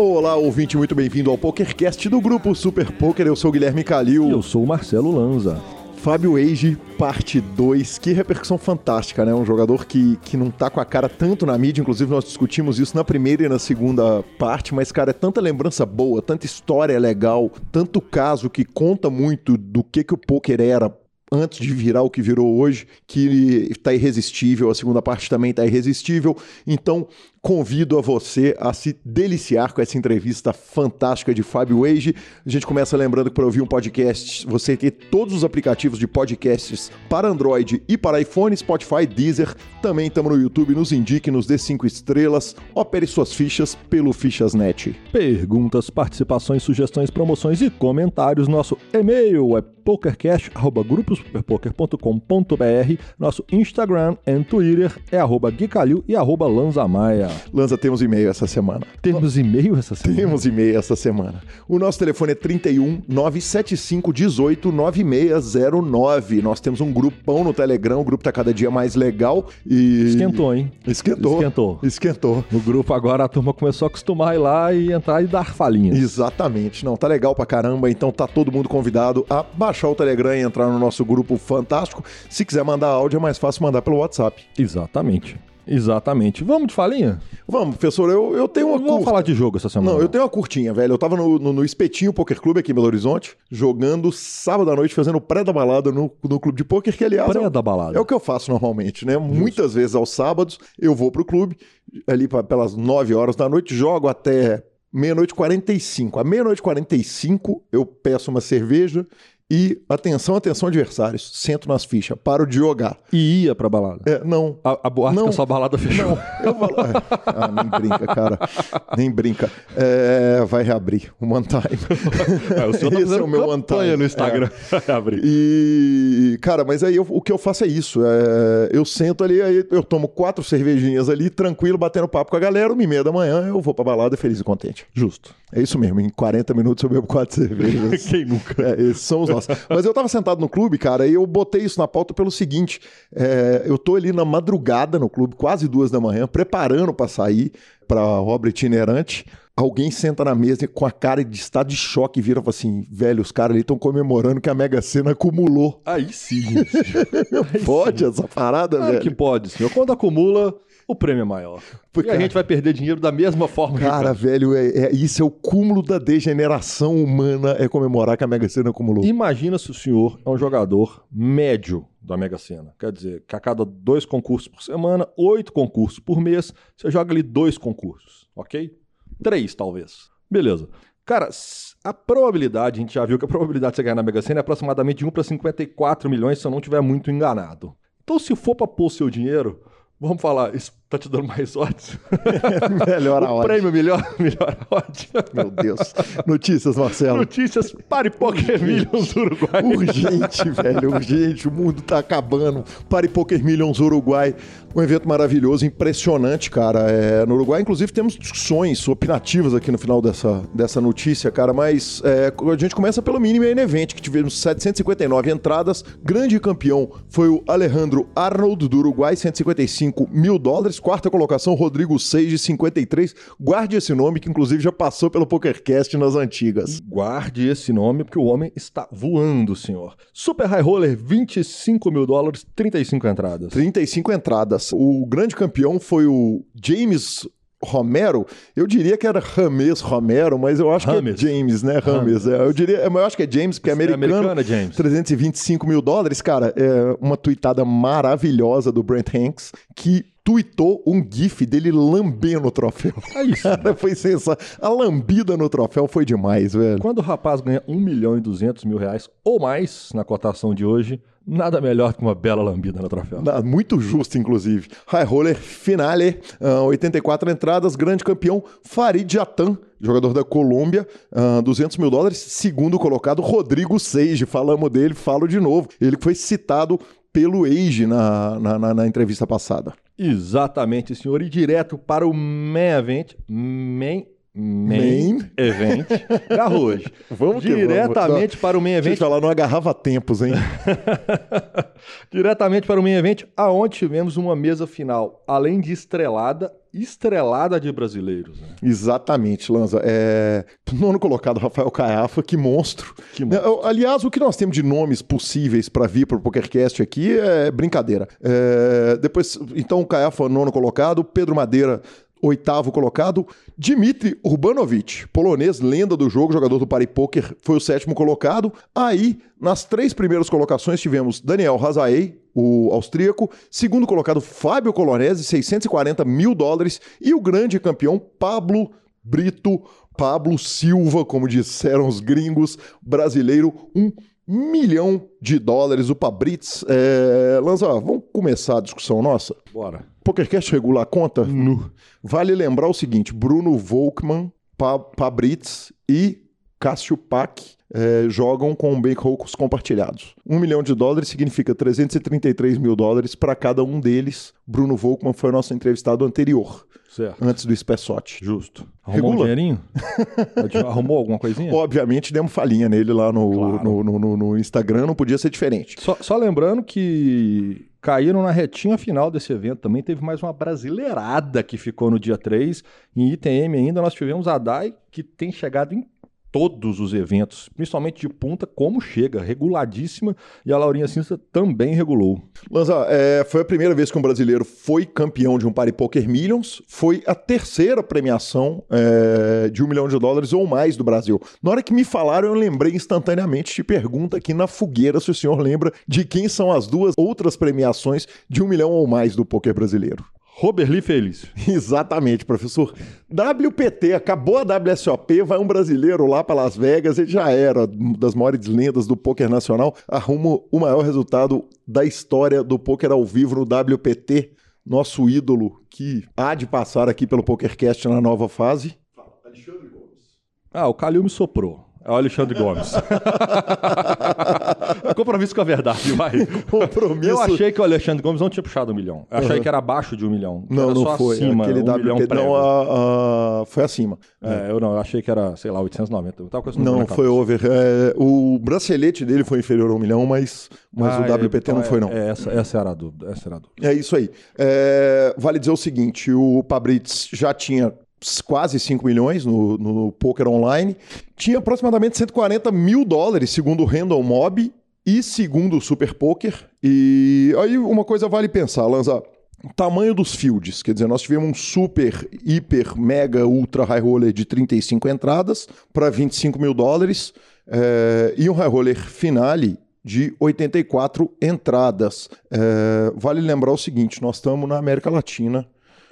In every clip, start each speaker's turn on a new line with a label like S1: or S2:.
S1: Olá, ouvinte, muito bem-vindo ao PokerCast do grupo Super Poker. Eu sou o Guilherme Calil.
S2: E eu sou o Marcelo Lanza.
S1: Fábio Age, parte 2. Que repercussão fantástica, né? Um jogador que, que não tá com a cara tanto na mídia, inclusive nós discutimos isso na primeira e na segunda parte, mas, cara, é tanta lembrança boa, tanta história legal, tanto caso que conta muito do que, que o poker era antes de virar o que virou hoje, que está irresistível, a segunda parte também está irresistível. Então, convido a você a se deliciar com essa entrevista fantástica de Fábio Wage. A gente começa lembrando que para ouvir um podcast, você tem todos os aplicativos de podcasts para Android e para iPhone, Spotify, Deezer. Também estamos no YouTube, nos indique, nos dê cinco estrelas. Opere suas fichas pelo Fichasnet.
S2: Perguntas, participações, sugestões, promoções e comentários. Nosso e-mail é pokercast.gruposuperpoker.com.br. Nosso Instagram e Twitter é arroba Guicalil e arroba Lanzamaia.
S1: Lanza, temos e-mail essa semana.
S2: Temos e-mail essa semana?
S1: Temos e-mail essa semana. O nosso telefone é 31 975 18 9609. Nós temos um grupão no Telegram, o grupo tá cada dia mais legal e...
S2: Esquentou, hein?
S1: Esquentou.
S2: Esquentou.
S1: Esquentou.
S2: No grupo agora a turma começou a acostumar a ir lá e entrar e dar falinhas.
S1: Exatamente. Não, tá legal pra caramba, então tá todo mundo convidado a baixar o Telegram e entrar no nosso grupo fantástico. Se quiser mandar áudio, é mais fácil mandar pelo WhatsApp.
S2: Exatamente. Exatamente. Vamos de falinha?
S1: Vamos, professor, eu, eu tenho uma
S2: Vamos
S1: curta.
S2: falar de jogo essa semana.
S1: Não, eu tenho uma curtinha, velho. Eu tava no, no, no Espetinho Poker Clube aqui em Belo Horizonte, jogando sábado à noite, fazendo pré da balada no, no clube de poker, que aliás
S2: Pré
S1: é, o-
S2: da balada.
S1: é o que eu faço normalmente, né? Muitas vezes aos sábados eu vou pro clube, ali pra- pelas 9 horas da noite, jogo até meia-noite e 45. À meia-noite e 45 eu peço uma cerveja e, atenção, atenção adversários, sento nas fichas, paro de jogar.
S2: E ia pra balada.
S1: É, não,
S2: A, a boate
S1: Não.
S2: que a sua balada fechou.
S1: não, eu falo. Ah, nem brinca, cara. Nem brinca. É, vai reabrir o One Time.
S2: É, o senhor tá
S1: Esse é o meu one time.
S2: no Instagram. Abrir.
S1: E, cara, mas aí eu- o que eu faço é isso. é, eu sento ali, aí eu tomo quatro cervejinhas ali, tranquilo, batendo papo com a galera, uma e meia da manhã, eu vou pra balada feliz e contente.
S2: Justo.
S1: É isso mesmo, em 40 minutos eu bebo quatro cervejas.
S2: Quem nunca?
S1: É, esses são os Mas eu tava sentado no clube, cara, e eu botei isso na pauta pelo seguinte: é, eu tô ali na madrugada no clube, quase duas da manhã, preparando pra sair pra obra itinerante. Alguém senta na mesa com a cara de estado de choque e vira e fala assim: velho, os caras ali estão comemorando que a Mega Sena acumulou.
S2: Aí sim.
S1: Pode essa parada,
S2: Claro
S1: velho?
S2: que pode, senhor. Quando acumula, o prêmio é maior.
S1: Porque,
S2: e a gente vai perder dinheiro da mesma forma.
S1: Cara,
S2: que
S1: velho, é, é- isso é o cúmulo da degeneração humana, é comemorar que a Mega Sena acumulou.
S2: Imagina se o senhor é um jogador médio da Mega Sena. Quer dizer, que a cada dois concursos por semana, oito concursos por mês, você joga ali dois concursos, ok? Três, talvez. Beleza. Cara, a probabilidade, a gente já viu que a probabilidade de você ganhar na Mega Sena é aproximadamente de 1 para 54 milhões, se eu não estiver muito enganado. Então, se for para pôr o seu dinheiro, vamos falar, tá te dando mais odds?
S1: Melhor a
S2: o
S1: hora.
S2: prêmio melhor, melhor odd.
S1: Meu Deus. Notícias, Marcelo.
S2: Notícias Pare Poker Millions Uruguai.
S1: Urgente, velho, urgente. O mundo tá acabando. Pare Poker Millions Uruguai. Um evento maravilhoso, impressionante, cara. É, no Uruguai, inclusive, temos discussões opinativas aqui no final dessa, dessa notícia, cara. Mas é, a gente começa pelo mínimo Main Event, que tivemos 759 entradas. Grande campeão foi o Alejandro Arnold, do Uruguai, 155 mil dólares. Quarta colocação, Rodrigo 6, de 53. Guarde esse nome, que inclusive já passou pelo PokerCast nas antigas.
S2: Guarde esse nome, porque o homem está voando, senhor. Super High Roller, 25 mil dólares, 35 entradas.
S1: 35 entradas. O grande campeão foi o James Romero, eu diria que era Rames Romero, mas eu acho
S2: Rames.
S1: que é James, né? Rames. é. eu diria, eu acho que é James, porque é
S2: é
S1: americano.
S2: americano, James?
S1: 325 mil dólares, cara, é uma tuitada maravilhosa do Brent Hanks, que tuitou um gif dele lambendo o troféu.
S2: É isso.
S1: Cara, foi sensacional. A lambida no troféu foi demais, velho.
S2: Quando o rapaz ganha 1 milhão e 200 mil reais ou mais na cotação de hoje, nada melhor que uma bela lambida no troféu.
S1: Muito justo, inclusive. High Roller Finale, ah, 84 entradas, grande campeão, Farid Jatan, jogador da Colômbia, ah, 200 mil dólares. Segundo colocado, Rodrigo Seige, falamos dele, falo de novo. Ele foi citado pelo Age na, na, na- na entrevista passada.
S2: Exatamente, senhor. E direto para o Main Event. Main, Main, Event Garrosh.
S1: Vamos
S2: Diretamente
S1: vamos.
S2: para o Main
S1: Deixa eu
S2: Event.
S1: te falar, não agarrava tempos, hein?
S2: Diretamente para o Main Event, aonde tivemos uma mesa final, além de estrelada, estrelada de brasileiros. né?
S1: Exatamente, Lanza. É... Nono colocado, Rafael Caiafa, que monstro.
S2: Que
S1: Né, eu- Aliás, o que nós temos de nomes possíveis para vir para o PokerCast aqui é brincadeira. É, Depois, então, o Caiafa, nono colocado, Pedro Madeira, oitavo colocado, Dmitry Urbanovic, polonês, lenda do jogo, jogador do Party Poker, foi o sétimo colocado. Aí, nas três primeiras colocações, tivemos Daniel Razaei, o austríaco, segundo colocado, Fábio Colonese, 640 mil dólares, e o grande campeão, Pablo Brito Pablo Silva, como disseram os gringos, brasileiro, um milhão de dólares. O Pabrits. É... Lanza, vamos começar a discussão nossa?
S2: Bora.
S1: PokerCast regula a conta? Vale lembrar o seguinte: Bruno Volkmann, pa Pabrits e Cássio Pac é, jogam com bancrolls compartilhados. Um milhão de dólares significa 333 mil dólares para cada um deles. Bruno Volkmann foi o nosso entrevistado anterior,
S2: Certo.
S1: antes do Spessote.
S2: Justo. Arrumou um
S1: Regula?
S2: dinheirinho? Arrumou alguma coisinha?
S1: Obviamente demos falinha nele lá no,
S2: Claro.
S1: no, no- no- no Instagram, não podia ser diferente.
S2: Só, só lembrando que caíram na retinha final desse evento também. Teve mais uma brasileirada que ficou no dia 3. Em ITM ainda nós tivemos a DAI, que tem chegado em todos os eventos, principalmente de punta, como chega, reguladíssima. E a Laurinha Cinza também regulou.
S1: Lanza, é, foi a primeira vez que um brasileiro foi campeão de um Party Poker Millions. Foi a terceira premiação é, de um milhão de dólares ou mais do Brasil. Na hora que me falaram, eu lembrei instantaneamente. Te pergunta aqui na fogueira se o senhor lembra de quem são as duas outras premiações de um milhão ou mais do poker brasileiro.
S2: Robert Lee Felício.
S1: Exatamente, professor. WPT, acabou a WSOP, vai um brasileiro lá para Las Vegas, ele já era das maiores lendas do poker nacional, arruma o maior resultado da história do poker ao vivo no WPT, nosso ídolo que há de passar aqui pelo PokerCast na nova fase.
S2: Ah, o Calil me soprou. É o Alexandre Gomes. Compromisso com a verdade, vai.
S1: Compromisso.
S2: Eu achei que o Alexandre Gomes não tinha puxado um milhão. Eu achei
S1: Uhum.
S2: que era abaixo de um milhão.
S1: Não, não foi.
S2: acima,
S1: Aquele
S2: um milhão
S1: WPT,
S2: prévio.
S1: não, a- a- foi acima.
S2: É, eu não, eu achei que era, sei lá, 890. Eu tava com
S1: Não, foi over. É, o bracelete dele foi inferior a um milhão, mas, mas
S2: Ah,
S1: o WPT
S2: então
S1: não foi, não.
S2: é- é essa, essa era a dúvida. Essa era a dúvida.
S1: É isso aí. É, vale dizer o seguinte: o Pabrits já tinha quase 5 milhões no, no poker online, tinha aproximadamente 140 mil dólares, segundo o Random Mob e segundo o Super Poker. E aí uma coisa vale pensar, Lanza. Tamanho dos fields, quer dizer, nós tivemos um super, hiper, mega, ultra high roller de 35 entradas para 25 mil dólares é, e um high roller finale de 84 entradas. É, vale lembrar o seguinte: nós estamos na América Latina.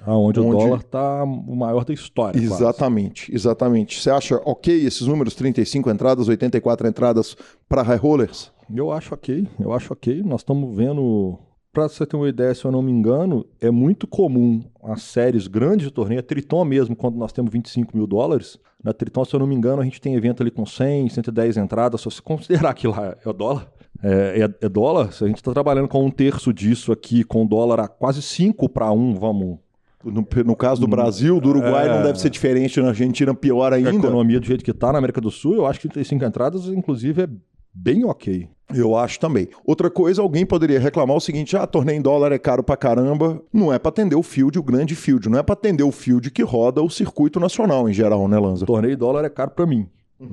S2: Aonde o
S1: Onde-
S2: dólar tá o maior da história. quase.
S1: Exatamente, exatamente. Você acha ok esses números? 35 entradas, 84 entradas para high rollers?
S2: Eu acho ok, eu acho ok. Nós estamos vendo. Pra você ter uma ideia, se eu não me engano, é muito comum as séries grandes de torneio, a Triton mesmo, quando nós temos 25 mil dólares. Na Triton, se eu não me engano, a gente tem evento ali com 100, 110 entradas. Se você considerar que lá é dólar, é, é- é dólar, se a gente está trabalhando com um terço disso aqui, com dólar a quase 5 para 1, vamos.
S1: No, no caso do Brasil, do Uruguai
S2: é.
S1: não deve ser diferente, na Argentina pior
S2: A
S1: ainda.
S2: economia do jeito que está na América do Sul, eu acho que 35 entradas, inclusive, é bem ok.
S1: Eu acho também. Outra coisa, alguém poderia reclamar o seguinte: ah, torneio em dólar é caro pra caramba. Não é pra atender o field, o grande field. Não é pra atender o field que roda o circuito nacional em geral, né, Lanza?
S2: Torneio em dólar é caro para mim.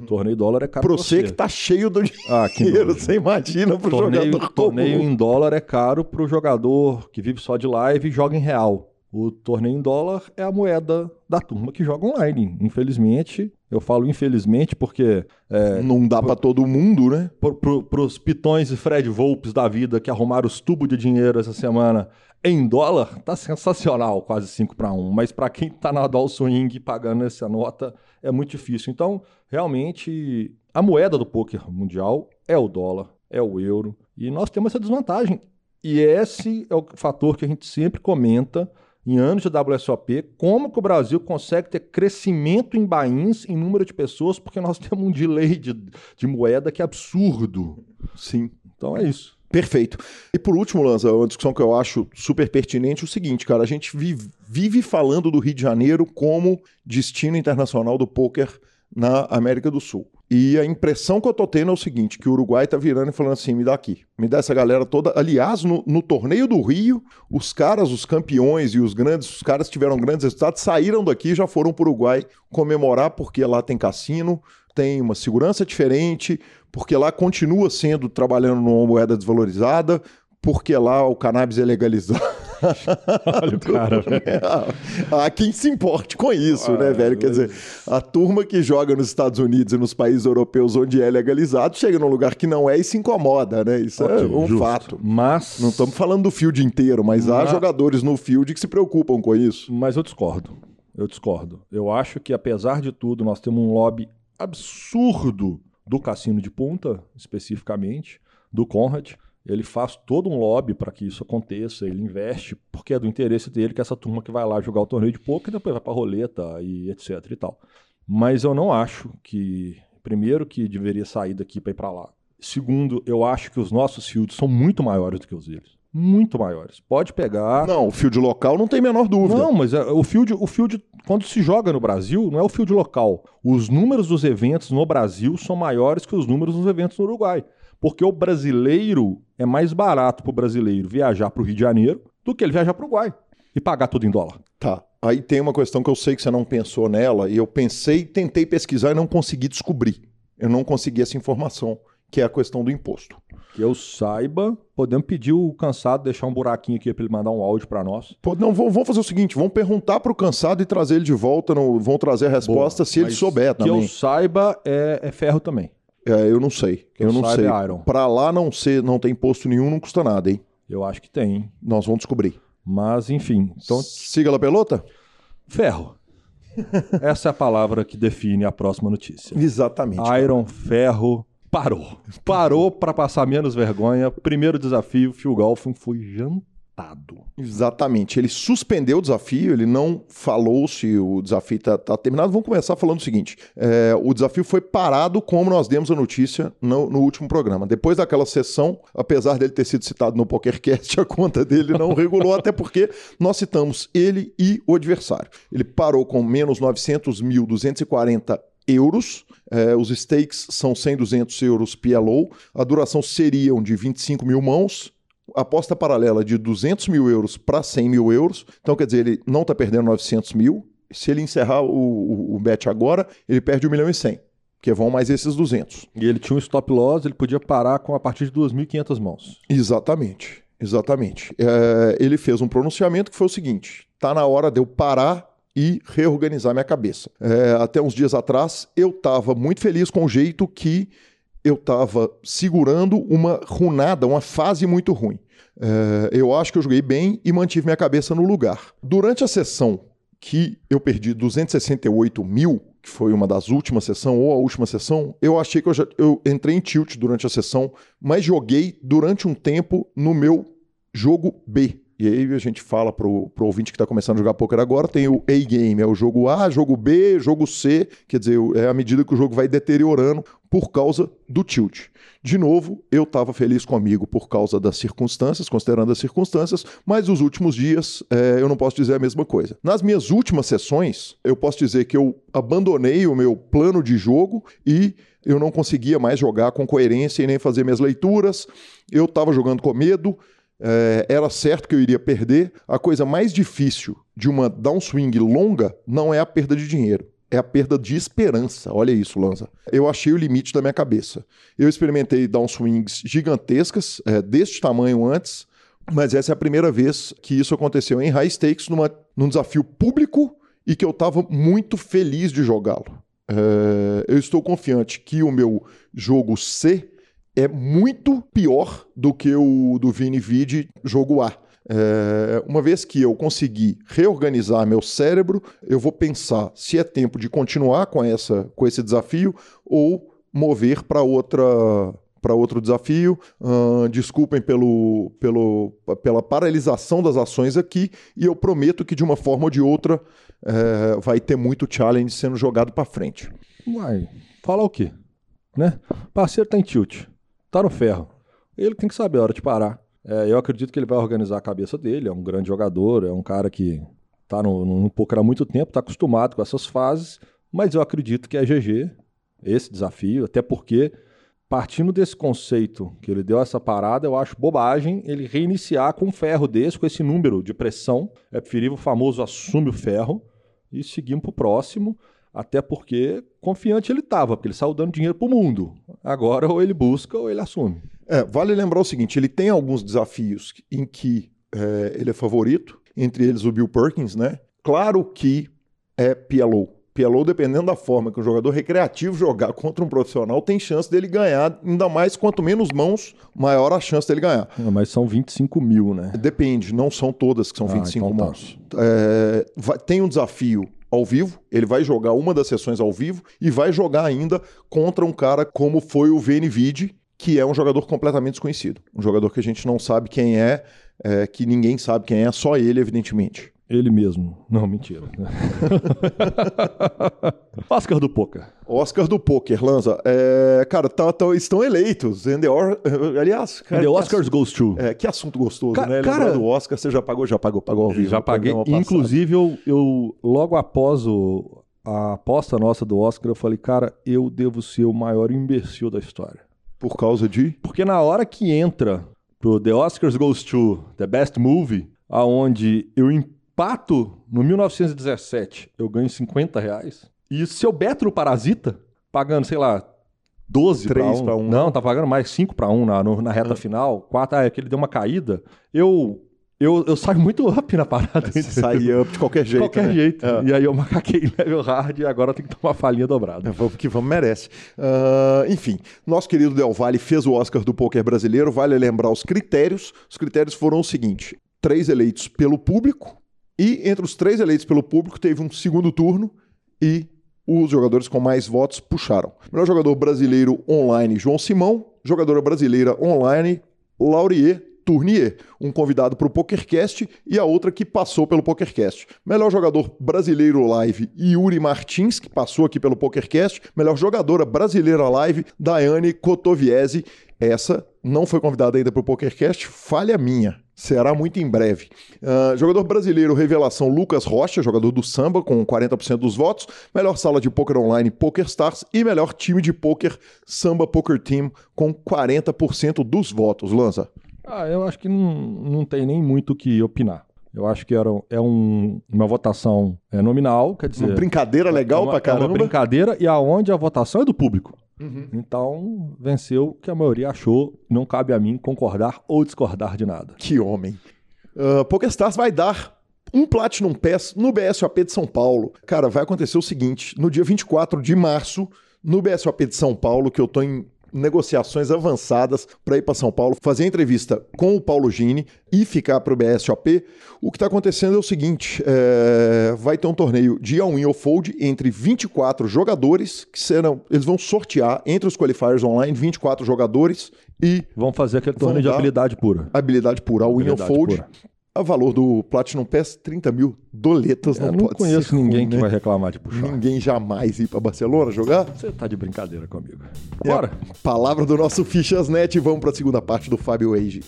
S2: Torneio em dólar é caro
S1: Pra
S2: pra
S1: você que tá cheio do
S2: Ah, que
S1: dinheiro,
S2: nojo.
S1: você imagina pro
S2: torneio,
S1: jogador
S2: torneio
S1: comum.
S2: em dólar é caro para o jogador que vive só de live e joga em real. O torneio em dólar é a moeda da turma que joga online. Infelizmente, eu falo infelizmente porque é,
S1: Não dá pra todo mundo, né?
S2: para os pitões e Fred Volpes da vida que arrumaram os tubos de dinheiro essa semana em dólar, tá sensacional, quase 5 para 1. Mas para quem tá na Doll Swing pagando essa nota, é muito difícil. Então, realmente, a moeda do poker mundial é o dólar, é o euro. E nós temos essa desvantagem. E esse é o fator que a gente sempre comenta em anos de WSOP, como que o Brasil consegue ter crescimento em bains em número de pessoas, porque nós temos um delay de, de moeda que é absurdo.
S1: Sim.
S2: Então é isso.
S1: Perfeito. E por último, Lanza, uma discussão que eu acho super pertinente é o seguinte, cara, a gente vive, vive falando do Rio de Janeiro como destino internacional do pôquer na América do Sul. E a impressão que eu tô tendo é o seguinte, que o Uruguai tá virando e falando assim, me dá aqui, me dá essa galera toda. Aliás, no, no torneio do Rio, os caras, os campeões e os grandes, os caras que tiveram grandes resultados, saíram daqui e já foram pro Uruguai comemorar, porque lá tem cassino, tem uma segurança diferente, porque lá continua sendo trabalhando numa moeda desvalorizada, porque lá o cannabis é legalizado.
S2: Olha o cara, velho.
S1: Há quem se importe com isso, né, velho? Quer dizer, a turma que joga nos Estados Unidos e nos países europeus onde é legalizado chega num lugar que não é e se incomoda, né? Isso é
S2: Ok,
S1: um
S2: justo.
S1: fato.
S2: Mas.
S1: Não estamos falando do field inteiro, mas há jogadores no field que se preocupam com isso.
S2: Mas eu discordo. Eu discordo. Eu acho que, apesar de tudo, nós temos um lobby absurdo do Cassino de Punta, especificamente, do Conrad. Ele faz todo um lobby para que isso aconteça, ele investe, porque é do interesse dele que essa turma que vai lá jogar o torneio de poker depois vai para roleta e etc e tal. Mas eu não acho que, primeiro, que deveria sair daqui para ir para lá. Segundo, eu acho que os nossos fields são muito maiores do que os deles. Muito maiores. Pode pegar.
S1: Não, o field local não tem a menor dúvida.
S2: Não, mas é, o field, o field, quando se joga no Brasil, não é o field local. Os números dos eventos no Brasil são maiores que os números dos eventos no Uruguai. Porque o brasileiro é mais barato para o brasileiro viajar para o Rio de Janeiro do que ele viajar para o Uruguai e pagar tudo em dólar.
S1: Tá. Aí tem uma questão que eu sei que você não pensou nela, e eu pensei, tentei pesquisar e não consegui descobrir. Eu não consegui essa informação, que é a questão do imposto.
S2: Que eu saiba, podemos pedir o cansado deixar um buraquinho aqui para ele mandar um áudio para nós.
S1: Pô, não, vamos fazer o seguinte: vamos perguntar pro cansado e trazer ele de volta, no- vão trazer a resposta se ele souber
S2: Que
S1: também.
S2: eu saiba é, é ferro também.
S1: É, eu não sei. Eu
S2: eu
S1: não
S2: saiba
S1: sei.
S2: é Iron.
S1: Pra lá não ser, não tem imposto nenhum, não custa nada, hein?
S2: Eu acho que tem. hein?
S1: Nós vamos descobrir.
S2: Mas, enfim. Então,
S1: Siga lá pelota?
S2: ferro. Essa é a palavra que define a próxima notícia.
S1: Exatamente.
S2: Iron Ferro parou. Parou para passar menos vergonha. Primeiro desafio, Phil Golfin foi
S1: Exatamente. Ele suspendeu o desafio, ele não falou se o desafio está terminado. Vamos começar falando o seguinte: é, o desafio foi parado, como nós demos a notícia no, no último programa. Depois daquela sessão, apesar dele ter sido citado no PokerCast, a conta dele não regulou, até porque nós citamos ele e o adversário. Ele parou com menos 900.240 euros. É, os stakes são 100, 200 euros PLO. A duração seriam de 25 mil mãos aposta paralela de 200 mil euros para 100 mil euros. Então, quer dizer, ele não está perdendo 900 mil. Se ele encerrar o, o, o bet agora, ele perde 1 milhão e 100, que vão mais esses 200.
S2: E ele tinha um stop loss, ele podia parar com a partir de 2.500 mãos.
S1: Exatamente, exatamente. É, ele fez um pronunciamento que foi o seguinte: tá na hora de eu parar e reorganizar minha cabeça. É, até uns dias atrás, eu estava muito feliz com o jeito que eu estava segurando uma runada, uma fase muito ruim. É, eu acho que eu joguei bem e mantive minha cabeça no lugar. Durante a sessão que eu perdi 268 mil, que foi uma das últimas sessões, ou a última sessão, eu achei que eu, já, eu entrei em tilt durante a sessão, mas joguei durante um tempo no meu jogo B. E aí a gente fala pro, pro ouvinte que está começando a jogar poker agora, tem o A-game, é o jogo A, jogo B, jogo C, quer dizer, é à medida que o jogo vai deteriorando por causa do tilt. De novo, eu estava feliz comigo por causa das circunstâncias, considerando as circunstâncias, mas nos últimos dias é, eu não posso dizer a mesma coisa. Nas minhas últimas sessões, eu posso dizer que eu abandonei o meu plano de jogo e eu não conseguia mais jogar com coerência e nem fazer minhas leituras. Eu estava jogando com medo, é, era certo que eu iria perder. A coisa mais difícil de uma downswing longa não é a perda de dinheiro. É a perda de esperança. Olha isso, Lanza. Eu achei o limite da minha cabeça. Eu experimentei downswings gigantescas, é, deste tamanho antes, mas essa é a primeira vez que isso aconteceu em high stakes, numa, num desafio público e que eu estava muito feliz de jogá-lo. É, eu estou confiante que o meu jogo C é muito pior do que o do Vini Vidi jogo A. É, uma vez que eu consegui reorganizar meu cérebro, eu vou pensar se é tempo de continuar com, essa, com esse desafio ou mover para outra para outro desafio. Uh, desculpem pelo, pelo, pela paralisação das ações aqui e eu prometo que de uma forma ou de outra é, vai ter muito challenge sendo jogado para frente.
S2: Uai, falar o quê? Né? Parceiro tá em tilt, tá no ferro. ele tem que saber a hora de parar. É, eu acredito que ele vai organizar a cabeça dele, é um grande jogador, é um cara que tá no, no poker há muito tempo, tá acostumado com essas fases, mas eu acredito que é GG esse desafio, até porque partindo desse conceito que ele deu essa parada, eu acho bobagem ele reiniciar com um ferro desse, com esse número de pressão. É preferível o famoso assume o ferro e seguimos pro próximo, até porque confiante ele estava, porque ele saiu dando dinheiro pro mundo. Agora ou ele busca ou ele assume.
S1: É, vale lembrar o seguinte, ele tem alguns desafios em que é, ele é favorito, entre eles o Bill Perkins, né? Claro que é PLO, PLO, dependendo da forma que o jogador recreativo jogar contra um profissional, tem chance dele ganhar, ainda mais quanto menos mãos, maior a chance dele ganhar.
S2: É, mas são 25 mil, né?
S1: Depende, não são todas que são ah, 25 então tá. mãos. É, vai, tem um desafio ao vivo, ele vai jogar uma das sessões ao vivo e vai jogar ainda contra um cara como foi o VNVid, que é um jogador completamente desconhecido. Um jogador que a gente não sabe quem é, é que ninguém sabe quem é, só ele, evidentemente.
S2: Ele mesmo. Não, mentira. Oscar do Poker.
S1: Oscar do Poker, Lanza. É, cara, tá, tá, estão eleitos. And the or, aliás,
S2: cara, the Oscars goes to.
S1: É, que assunto gostoso, Ca né? Cara, do Oscar, você já pagou? Já pagou, pagou ao vivo.
S2: Já paguei. Inclusive, eu, eu, logo após o, a aposta nossa do Oscar, eu falei, cara, eu devo ser o maior imbecil da história.
S1: Por causa de?
S2: Porque na hora que entra pro The Oscars Goes to The Best Movie, aonde eu Pato, no 1917, eu ganho 50 reais. E se eu beto no Parasita, pagando, sei lá, 12 para 1. Pra 1. Não, tá pagando mais 5 para 1 na, no, na reta ah. final. 4, ah, é que ele deu uma caída. Eu eu, eu saio muito up na parada.
S1: Você sai up de qualquer jeito.
S2: De qualquer né? jeito. É. E aí eu macaquei level hard e agora tem que tomar falinha dobrada.
S1: É, que vamos, merece. Uh, enfim, nosso querido Del Valle fez o Oscar do poker brasileiro. Vale lembrar os critérios. Os critérios foram o seguinte: três eleitos pelo público, e entre os três eleitos pelo público, teve um segundo turno e os jogadores com mais votos puxaram. Melhor jogador brasileiro online, João Simão. Jogadora brasileira online, Laurier Tournier, um convidado para o PokerCast e a outra que passou pelo PokerCast. Melhor jogador brasileiro live, Yuri Martins, que passou aqui pelo PokerCast. Melhor jogadora brasileira live, Daiane Cotoviese. Essa não foi convidada ainda para o PokerCast, falha minha. Será muito em breve. Uh, jogador brasileiro revelação Lucas Rocha, jogador do samba, com 40% dos votos. Melhor sala de poker online Poker Stars e melhor time de poker Samba Poker Team, com 40% dos votos. Lanza.
S2: Ah, eu acho que não, não tem nem muito o que opinar. Eu acho que era, é um, uma votação é, nominal, quer dizer. Uma
S1: brincadeira legal é uma, pra caramba. É
S2: uma brincadeira e aonde a votação é do público. Uhum. Então, venceu que a maioria achou. Não cabe a mim concordar ou discordar de nada.
S1: Que homem. Uh, PokerStars vai dar um Platinum Pass no BSOP de São Paulo. Cara, vai acontecer o seguinte: no dia 24 de março, no BSOP de São Paulo, que eu tô em negociações avançadas para ir para São Paulo, fazer entrevista com o Paulo Gini e ficar para o BSOP. O que está acontecendo é o seguinte: é... vai ter um torneio de all-in ou fold entre 24 jogadores, que serão. Eles vão sortear entre os qualifiers online 24 jogadores e.
S2: Vão fazer aquele torneio de habilidade pura.
S1: Habilidade pura, all-in ou fold. Pura. A valor do Platinum Pass, 30 mil doletas.
S2: Eu não, não conheço ninguém ruim, que né? vai reclamar de puxar.
S1: Ninguém jamais ir para Barcelona jogar.
S2: Você tá de brincadeira comigo. Bora.
S1: É palavra do nosso Fichasnet e vamos para a segunda parte do Fábio Age.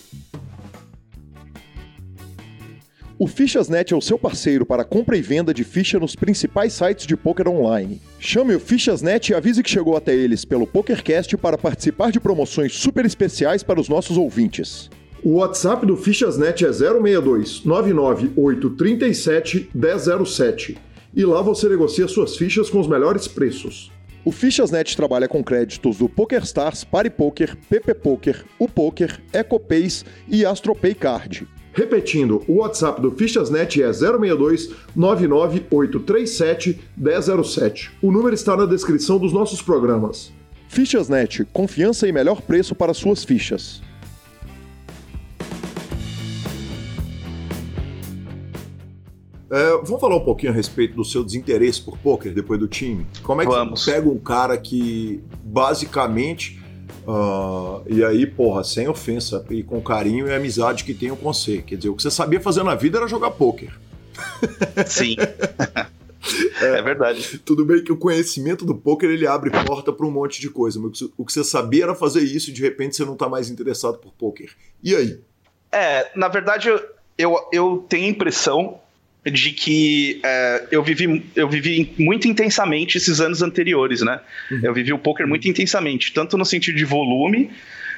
S1: O Fichasnet é o seu parceiro para compra e venda de ficha nos principais sites de poker online. Chame o Fichasnet e avise que chegou até eles pelo PokerCast para participar de promoções super especiais para os nossos ouvintes. O WhatsApp do Fichasnet é 062 99837 1007 e lá você negocia suas fichas com os melhores preços. O Fichasnet trabalha com créditos do PokerStars, PariPoker, PP Poker, o Poker, EcoPays e AstroPay Card. Repetindo, o WhatsApp do Fichasnet é 062 99837 1007. O número está na descrição dos nossos programas. Fichasnet, confiança e melhor preço para suas fichas. É, vamos falar um pouquinho a respeito do seu desinteresse por poker depois do time? Como é que vamos. você pega um cara que basicamente. Uh, e aí, porra, sem ofensa e com carinho e amizade que tenho com você. Quer dizer, o que você sabia fazer na vida era jogar poker.
S3: Sim. É, é, verdade.
S1: Tudo bem que o conhecimento do poker ele abre porta para um monte de coisa, mas o que você sabia era fazer isso e de repente você não está mais interessado por poker. E aí?
S3: É, na verdade, eu, eu tenho a impressão de que é, eu, vivi, eu vivi muito intensamente esses anos anteriores, né? Uhum. Eu vivi o poker muito intensamente, tanto no sentido de volume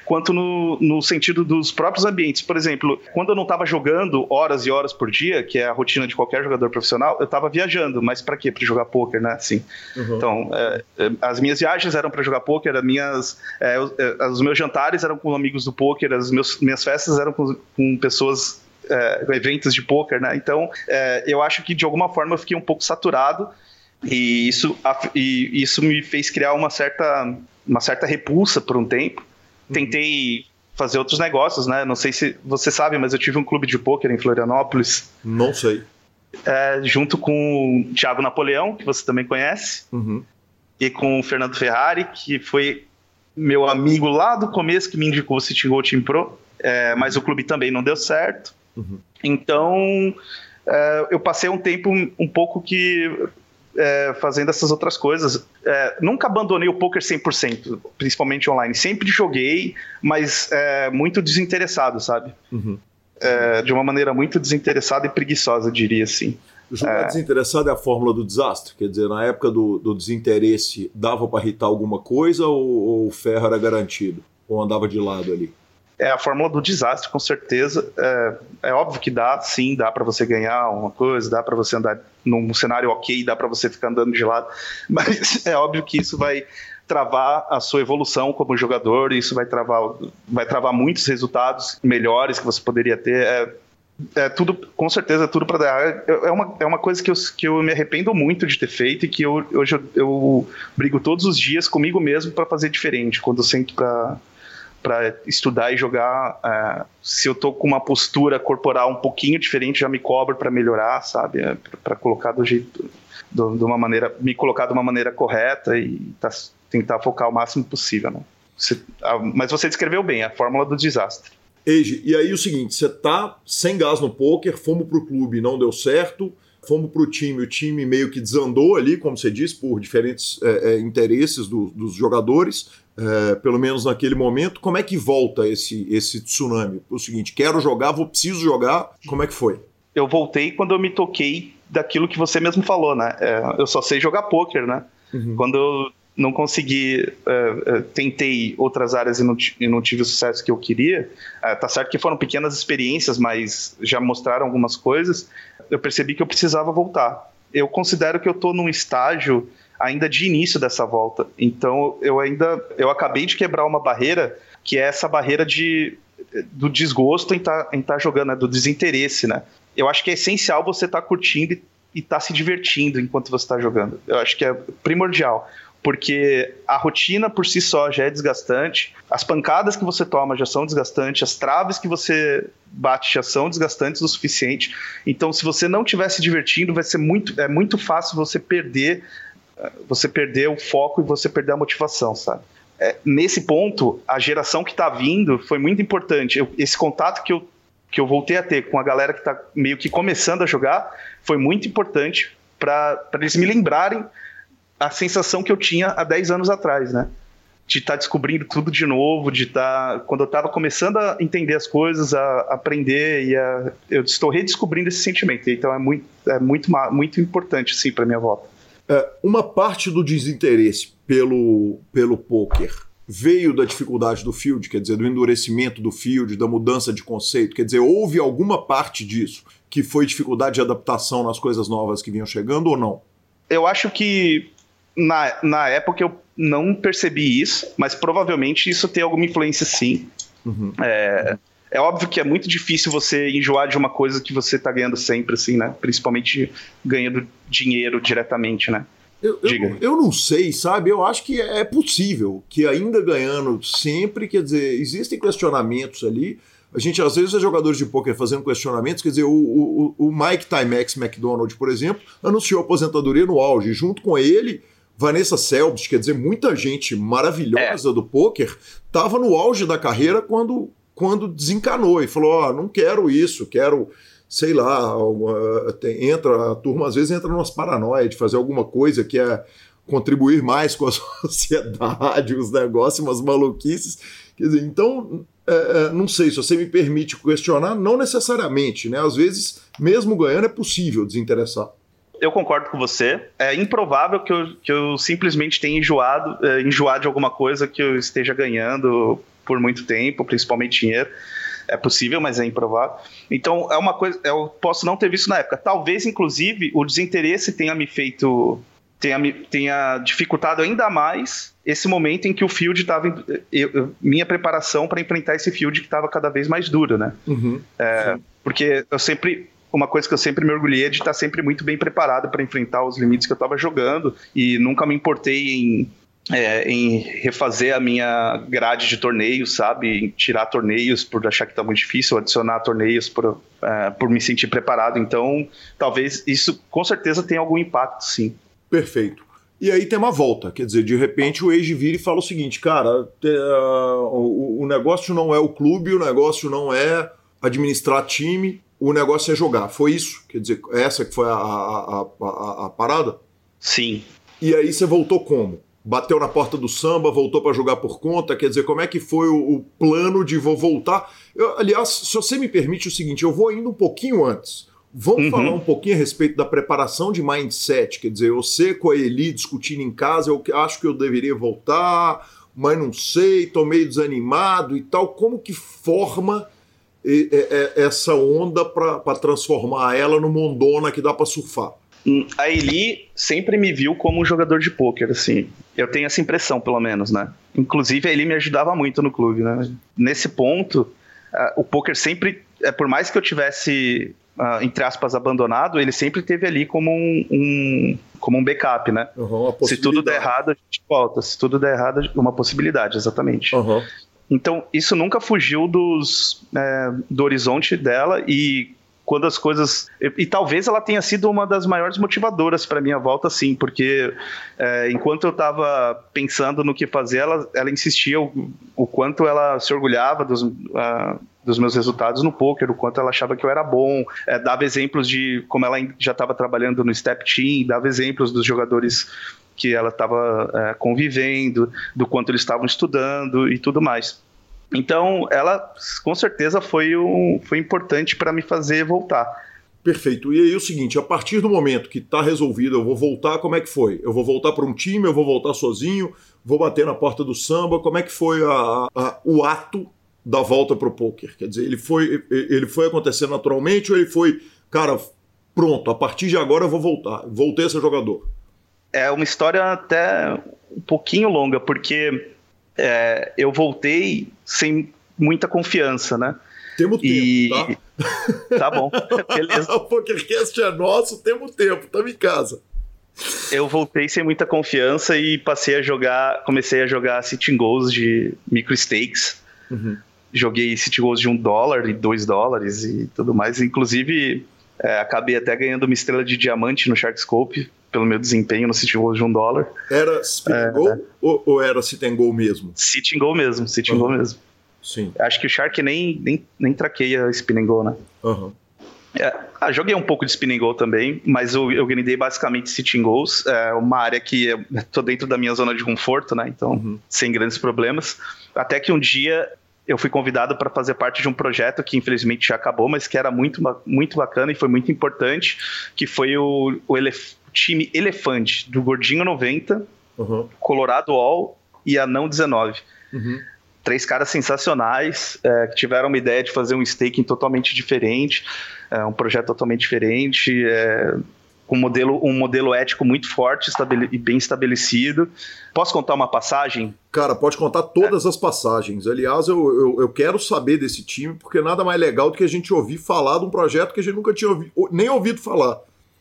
S3: quanto no, no sentido dos próprios ambientes. Por exemplo, quando eu não estava jogando horas e horas por dia, que é a rotina de qualquer jogador profissional, eu estava viajando. Mas para quê? Para jogar poker, né? Assim. Uhum. Então, é, é as minhas viagens eram para jogar poker, as minhas, é, é, os meus jantares eram com amigos do poker, as meus, minhas festas eram com, com pessoas é, eventos de poker, né? Então, é, eu acho que de alguma forma eu fiquei um pouco saturado e isso, e isso me fez criar uma certa, uma certa repulsa por um tempo tentei fazer outros negócios, né? Não sei se você sabe, mas eu tive um clube de pôquer em Florianópolis.
S1: Não sei.
S3: É, junto com o Thiago Napoleão, que você também conhece, uhum. e com o Fernando Ferrari, que foi meu amigo lá do começo que me indicou o City Gold Team Pro, é, mas o clube também não deu certo. Uhum. Então, é, eu passei um tempo um pouco que é, fazendo essas outras coisas. É, nunca abandonei o poker 100%, principalmente online. Sempre joguei, mas é, muito desinteressado, sabe? Uhum. É, de uma maneira muito desinteressada e preguiçosa, diria assim.
S1: Jogar é. desinteressado é a fórmula do desastre? Quer dizer, na época do, do desinteresse, dava para irritar alguma coisa ou, ou o ferro era garantido? Ou andava de lado ali?
S3: É a fórmula do desastre, com certeza. É, é óbvio que dá, sim, dá para você ganhar uma coisa, dá para você andar num cenário ok, dá para você ficar andando de lado, mas é óbvio que isso vai travar a sua evolução como jogador, isso vai travar, vai travar muitos resultados melhores que você poderia ter. É, é tudo, com certeza, é tudo para dar. É, é uma, é uma coisa que eu, que eu me arrependo muito de ter feito e que eu, hoje eu, eu brigo todos os dias comigo mesmo para fazer diferente. Quando eu sento para para estudar e jogar. É, se eu tô com uma postura corporal um pouquinho diferente, já me cobro para melhorar, sabe? É, para colocar do jeito, do, de uma maneira, me colocar de uma maneira correta e tá, tentar focar o máximo possível, né? Você, mas você descreveu bem a fórmula do desastre.
S1: Eiji, e aí o seguinte, você tá sem gás no poker, fomos pro clube, não deu certo, fomos pro time, o time meio que desandou ali, como você disse, por diferentes é, é, interesses do, dos jogadores, é, pelo menos naquele momento. Como é que volta esse, esse tsunami? O seguinte, quero jogar, vou preciso jogar. Como é que foi?
S3: Eu voltei quando eu me toquei daquilo que você mesmo falou, né? É, eu só sei jogar poker, né? Uhum. Quando eu não consegui, é, é tentei outras áreas e não, e não, tive o sucesso que eu queria. É, tá certo que foram pequenas experiências, mas já mostraram algumas coisas. Eu percebi que eu precisava voltar. Eu considero que eu estou num estágio ainda de início dessa volta. Então eu ainda eu acabei de quebrar uma barreira que é essa barreira de do desgosto em tá, estar tá jogando, né? do desinteresse, né? Eu acho que é essencial você estar tá curtindo e estar tá se divertindo enquanto você está jogando. Eu acho que é primordial porque a rotina por si só já é desgastante, as pancadas que você toma já são desgastantes, as traves que você bate já são desgastantes o suficiente. Então, se você não estiver se divertindo, vai ser muito, é muito fácil você perder você perder o foco e você perder a motivação, sabe? É, nesse ponto, a geração que está vindo foi muito importante. Eu, esse contato que eu, que eu voltei a ter com a galera que está meio que começando a jogar foi muito importante para eles me lembrarem a sensação que eu tinha há 10 anos atrás, né? De estar tá descobrindo tudo de novo, de estar. Tá, quando eu estava começando a entender as coisas, a aprender, e a, eu estou redescobrindo esse sentimento. Então é muito, é muito, muito importante, sim, para minha volta.
S1: É, uma parte do desinteresse pelo, pelo poker veio da dificuldade do field, quer dizer, do endurecimento do field, da mudança de conceito, quer dizer, houve alguma parte disso que foi dificuldade de adaptação nas coisas novas que vinham chegando ou não?
S3: Eu acho que na, na época eu não percebi isso, mas provavelmente isso tem alguma influência sim. Uhum. É, é óbvio que é muito difícil você enjoar de uma coisa que você está ganhando sempre, assim, né? Principalmente ganhando dinheiro diretamente, né?
S1: Eu, eu, eu, não sei, sabe? Eu acho que é possível que ainda ganhando sempre, quer dizer, existem questionamentos ali. A gente às vezes é jogadores de poker fazendo questionamentos, quer dizer, o, o, o Mike Timex McDonald, por exemplo, anunciou aposentadoria no auge. Junto com ele, Vanessa Selbst, quer dizer, muita gente maravilhosa é. do poker, estava no auge da carreira quando quando desencanou e falou: oh, não quero isso, quero, sei lá, tem, entra, a turma às vezes entra numas paranoias de fazer alguma coisa que é contribuir mais com a sociedade, os negócios, umas maluquices. Quer dizer, então, é, não sei se você me permite questionar, não necessariamente, né? Às vezes, mesmo ganhando, é possível desinteressar.
S3: Eu concordo com você. É improvável que eu, que eu simplesmente tenha enjoado, é, enjoado de alguma coisa que eu esteja ganhando por muito tempo, principalmente dinheiro. É possível, mas é improvável. Então, é uma coisa. Eu posso não ter visto na época. Talvez, inclusive, o desinteresse tenha me feito. tenha, tenha dificultado ainda mais esse momento em que o field estava. Minha preparação para enfrentar esse field que estava cada vez mais duro, né? Uhum, é, porque eu sempre uma coisa que eu sempre me orgulhei é de estar sempre muito bem preparado para enfrentar os limites que eu estava jogando e nunca me importei em, é, em refazer a minha grade de torneios, sabe? Em tirar torneios por achar que está muito difícil, adicionar torneios por, é, por me sentir preparado. Então, talvez isso com certeza tenha algum impacto, sim.
S1: Perfeito. E aí tem uma volta, quer dizer, de repente o Age vira e fala o seguinte, cara, o, o negócio não é o clube, o negócio não é administrar time, o negócio é jogar. Foi isso? Quer dizer, essa que foi a, a, a, a parada?
S3: Sim.
S1: E aí você voltou como? Bateu na porta do samba, voltou para jogar por conta? Quer dizer, como é que foi o, o plano de vou voltar? Eu, aliás, se você me permite o seguinte, eu vou indo um pouquinho antes. Vamos uhum. falar um pouquinho a respeito da preparação de mindset. Quer dizer, você com a Eli discutindo em casa, eu acho que eu deveria voltar, mas não sei, tô meio desanimado e tal. Como que forma essa onda para transformar ela numa ondona que dá para surfar?
S3: Hum, a Eli sempre me viu como um jogador de pôquer, assim. Eu tenho essa impressão, pelo menos, né? Inclusive, a Eli me ajudava muito no clube, né? Nesse ponto, uh, o pôquer sempre, uh, por mais que eu tivesse, uh, entre aspas, abandonado, ele sempre teve ali como um, um como um backup, né? Uhum, Se tudo der errado, a gente volta. Se tudo der errado, uma possibilidade, exatamente. Uhum. Então, isso nunca fugiu dos, é, do horizonte dela e quando as coisas. E, e, talvez ela tenha sido uma das maiores motivadoras para minha volta, sim, porque é, enquanto eu estava pensando no que fazer, ela, ela insistia o, o quanto ela se orgulhava dos. Uh, dos meus resultados no poker, o quanto ela achava que eu era bom, é, dava exemplos de como ela já estava trabalhando no Step Team, dava exemplos dos jogadores que ela estava é, convivendo, do quanto eles estavam estudando e tudo mais. Então, ela com certeza foi, um, foi importante para me fazer voltar.
S1: Perfeito. E aí o seguinte, a partir do momento que está resolvido, eu vou voltar, como é que foi? Eu vou voltar para um time, eu vou voltar sozinho, vou bater na porta do samba, como é que foi a, a, o ato da volta para o poker? Quer dizer, ele foi, ele foi acontecer naturalmente ou ele foi, cara, pronto, a partir de agora eu vou voltar, voltei a ser jogador?
S3: é uma história até um pouquinho longa, porque é, eu voltei sem muita confiança, né?
S1: Temos e... tempo,
S3: tá? Tá bom, beleza.
S1: o PokerCast é nosso, temos tempo, estamos em casa.
S3: Eu voltei sem muita confiança e passei a jogar, comecei a jogar sitting goals de micro stakes. Uhum. Joguei sitting goals de um dólar e dois dólares e tudo mais. Inclusive, é, acabei até ganhando uma estrela de diamante no Sharkscope pelo meu desempenho no City Goal de um dólar.
S1: Era Sit é, Goal é. ou, ou, era Sit and Goal mesmo?
S3: Sit and Goal mesmo, Sit uhum. Goal mesmo.
S1: Sim.
S3: Acho que o Shark nem, nem, nem traqueia Spin and Goal, né?
S1: Uhum.
S3: É, ah, joguei um pouco de Spin and Goal também, mas eu, eu grindei basicamente Sitting Goals, é uma área que eu tô dentro da minha zona de conforto, né? Então, uhum. sem grandes problemas. Até que um dia eu fui convidado para fazer parte de um projeto que infelizmente já acabou, mas que era muito, muito bacana e foi muito importante, que foi o, o Elef time Elefante, do Gordinho 90, uhum. Colorado All e Anão 19. Uhum. Três caras sensacionais é, que tiveram uma ideia de fazer um staking totalmente diferente, é, um projeto totalmente diferente, é, com um modelo, um modelo ético muito forte e bem estabelecido. Posso contar uma passagem?
S1: Cara, pode contar todas as passagens. Aliás, eu, eu, eu, quero saber desse time, porque nada mais legal do que a gente ouvir falar de um projeto que a gente nunca tinha ouvido, nem ouvido falar.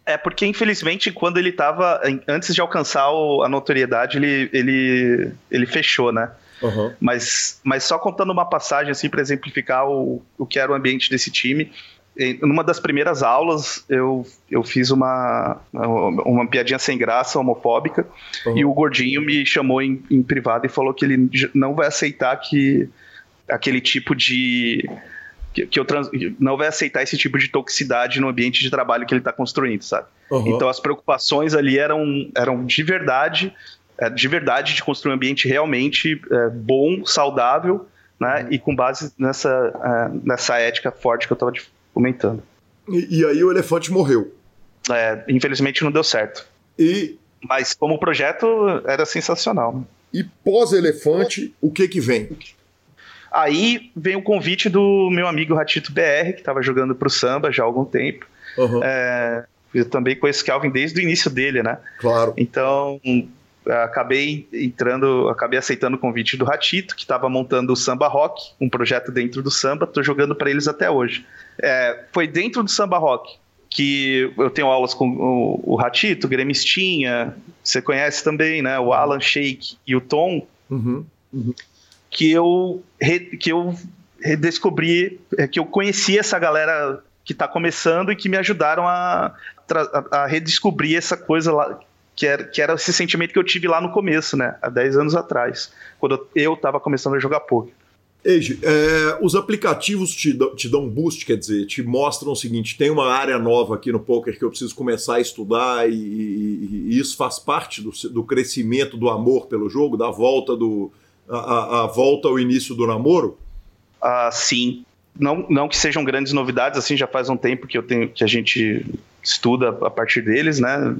S3: É porque, infelizmente, quando ele estava Antes de alcançar o, a notoriedade, ele, ele, ele fechou, né? Uhum. Mas, mas só contando uma passagem, assim, para exemplificar o, o que era o ambiente desse time. Em uma das primeiras aulas, eu, eu fiz uma, uma piadinha sem graça, homofóbica, uhum. e o gordinho me chamou em, em privado e falou que ele não vai aceitar que aquele tipo de que, que eu trans, não vai aceitar esse tipo de toxicidade no ambiente de trabalho que ele está construindo, sabe? Uhum. Então as preocupações ali eram, eram de verdade, é, de verdade de construir um ambiente realmente é, bom, saudável, né? Uhum. E com base nessa, é, nessa ética forte que eu estava comentando.
S1: E, e, aí o elefante morreu.
S3: É, infelizmente não deu certo.
S1: E
S3: mas como projeto era sensacional.
S1: E pós-elefante, o que que vem?
S3: Aí vem o convite do meu amigo Ratito BR, que estava jogando pro samba já há algum tempo. Uhum. É, eu também conheço Kelvin desde o início dele, né?
S1: Claro.
S3: Então, acabei entrando, acabei aceitando o convite do Ratito, que estava montando o Samba Rock, um projeto dentro do samba, tô jogando para eles até hoje. É, foi dentro do Samba Rock que eu tenho aulas com o, o Ratito, o Gremistinha, você conhece também, né? O Alan Shake e o Tom. Uhum. Uhum que eu, que eu redescobri, é, que eu conheci essa galera que está começando e que me ajudaram a, a, a, redescobrir essa coisa lá, que era, que era esse sentimento que eu tive lá no começo, né? Há 10 anos atrás, quando eu estava começando a jogar poker.
S1: Eiji, é, os aplicativos te, te dão um boost, quer dizer, te mostram o seguinte: tem uma área nova aqui no poker que eu preciso começar a estudar, e, e, e isso faz parte do, do crescimento do amor pelo jogo, da volta do, a, a volta ao início do namoro?
S3: Ah, sim. Não, não que sejam grandes novidades, assim, já faz um tempo que eu tenho que a gente estuda a partir deles, né?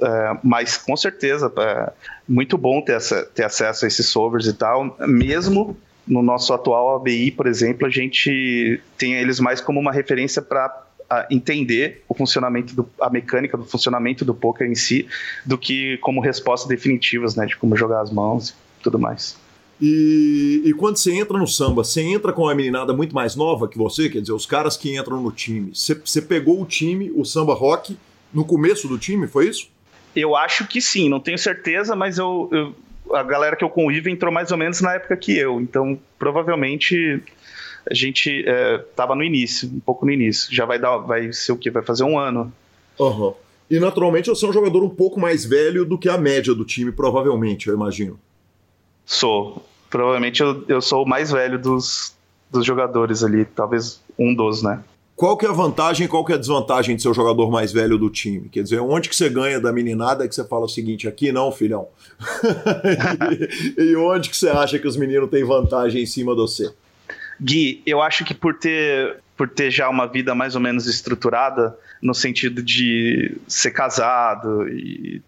S3: É, mas com certeza é muito bom ter, ter acesso a esses solvers e tal, mesmo no nosso atual ABI, por exemplo, a gente tem eles mais como uma referência para entender o funcionamento, do, a mecânica do funcionamento do poker em si, do que como respostas definitivas, né, de como jogar as mãos tudo mais.
S1: E, e, quando você entra no samba, você entra com uma meninada muito mais nova que você, quer dizer, os caras que entram no time. Você, você pegou o time, o samba rock, no começo do time, foi isso?
S3: Eu acho que sim, não tenho certeza, mas eu, eu a galera que eu convivo entrou mais ou menos na época que eu, então provavelmente a gente estava é, no início, um pouco no início. Já vai dar, vai ser o quê? Vai fazer um ano.
S1: Uhum. E naturalmente você é um jogador um pouco mais velho do que a média do time, provavelmente, eu imagino.
S3: Sou. Provavelmente eu, eu sou o mais velho dos, dos jogadores ali, talvez um dos, né?
S1: Qual que é a vantagem e qual que é a desvantagem de ser o jogador mais velho do time? Quer dizer, onde que você ganha da meninada que você fala o seguinte, aqui não, filhão. e, e, onde que você acha que os meninos têm vantagem em cima de você?
S3: Gui, eu acho que por ter, por ter já uma vida mais ou menos estruturada, no sentido de ser casado e,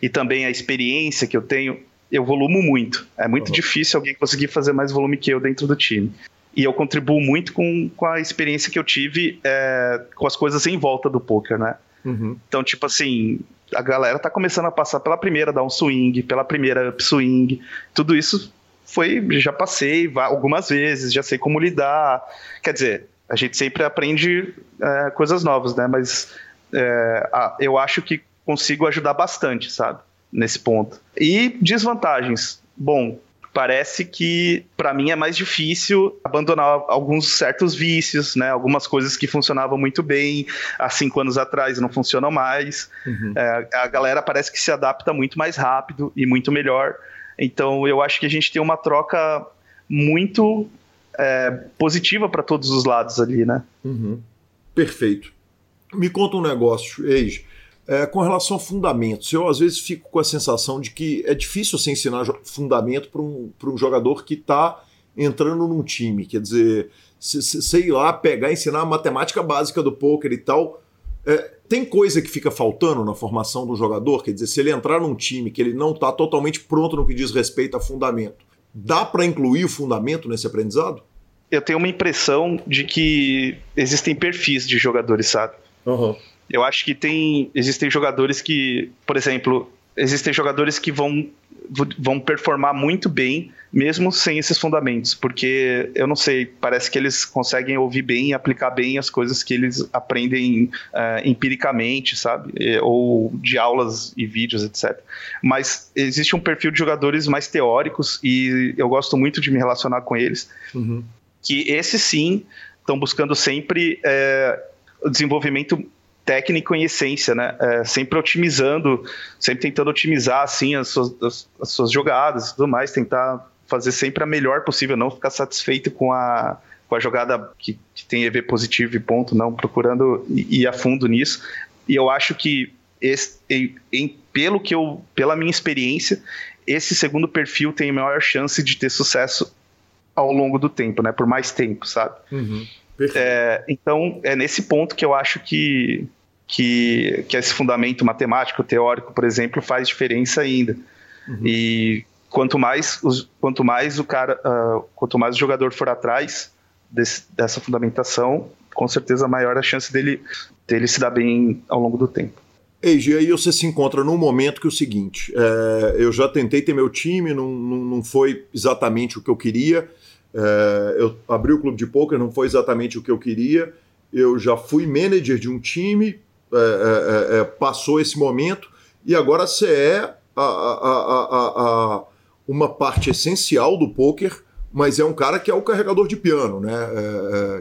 S3: e também a experiência que eu tenho, eu volumo muito. É muito uhum. difícil alguém conseguir fazer mais volume que eu dentro do time. E eu contribuo muito com, com a experiência que eu tive é, com as coisas em volta do poker, né? Uhum. Então, tipo assim, a galera tá começando a passar pela primeira down swing, pela primeira up swing. Tudo isso foi, já passei algumas vezes, já sei como lidar. Quer dizer, a gente sempre aprende é, coisas novas, né? Mas é, eu acho que consigo ajudar bastante, sabe? Nesse ponto. E desvantagens. Bom, parece que para mim é mais difícil abandonar alguns certos vícios, né? Algumas coisas que funcionavam muito bem há cinco anos atrás não funcionam mais. Uhum. É, a galera parece que se adapta muito mais rápido e muito melhor. Então eu acho que a gente tem uma troca muito é, positiva para todos os lados ali, né?
S1: Uhum. Perfeito. Me conta um negócio, Eiji. É, com relação a fundamentos, eu às vezes fico com a sensação de que é difícil você ensinar fundamento para um, um jogador que está entrando num time. Quer dizer, sei lá, pegar, ensinar a matemática básica do poker e tal. É, tem coisa que fica faltando na formação do jogador, quer dizer, se ele entrar num time que ele não está totalmente pronto no que diz respeito a fundamento, dá para incluir o fundamento nesse aprendizado?
S3: Eu tenho uma impressão de que existem perfis de jogadores, sabe? Uhum. Eu acho que tem existem jogadores que, por exemplo, existem jogadores que vão vão performar muito bem mesmo sem esses fundamentos, porque eu não sei, parece que eles conseguem ouvir bem e aplicar bem as coisas que eles aprendem uh, empiricamente, sabe? Ou de aulas e vídeos, etc. Mas existe um perfil de jogadores mais teóricos e eu gosto muito de me relacionar com eles, uhum. que esses sim estão buscando sempre é, o desenvolvimento técnico em essência, né? É, sempre otimizando, sempre tentando otimizar assim as suas, as, as suas jogadas e tudo mais, tentar fazer sempre a melhor possível, não ficar satisfeito com a, com a jogada que, que tem EV positivo e ponto, não, procurando ir a fundo nisso. E eu acho que esse, em, em, pelo que eu, pela minha experiência, esse segundo perfil tem maior chance de ter sucesso ao longo do tempo, né? Por mais tempo, sabe? Uhum. É, então, é nesse ponto que eu acho que, que, que esse fundamento matemático, teórico, por exemplo, faz diferença ainda. Uhum. E quanto mais, os, quanto mais o cara, uh, quanto mais o jogador for atrás desse, dessa fundamentação, com certeza maior a chance dele, dele se dar bem ao longo do tempo.
S1: Eiji, aí você se encontra num momento que é o seguinte: é, eu já tentei ter meu time, não, não, não foi exatamente o que eu queria. É, eu abri o clube de poker, não foi exatamente o que eu queria. Eu já fui manager de um time, é, é, é, é passou esse momento, e agora você é a, a, a, uma parte essencial do poker, mas é um cara que é o carregador de piano, né?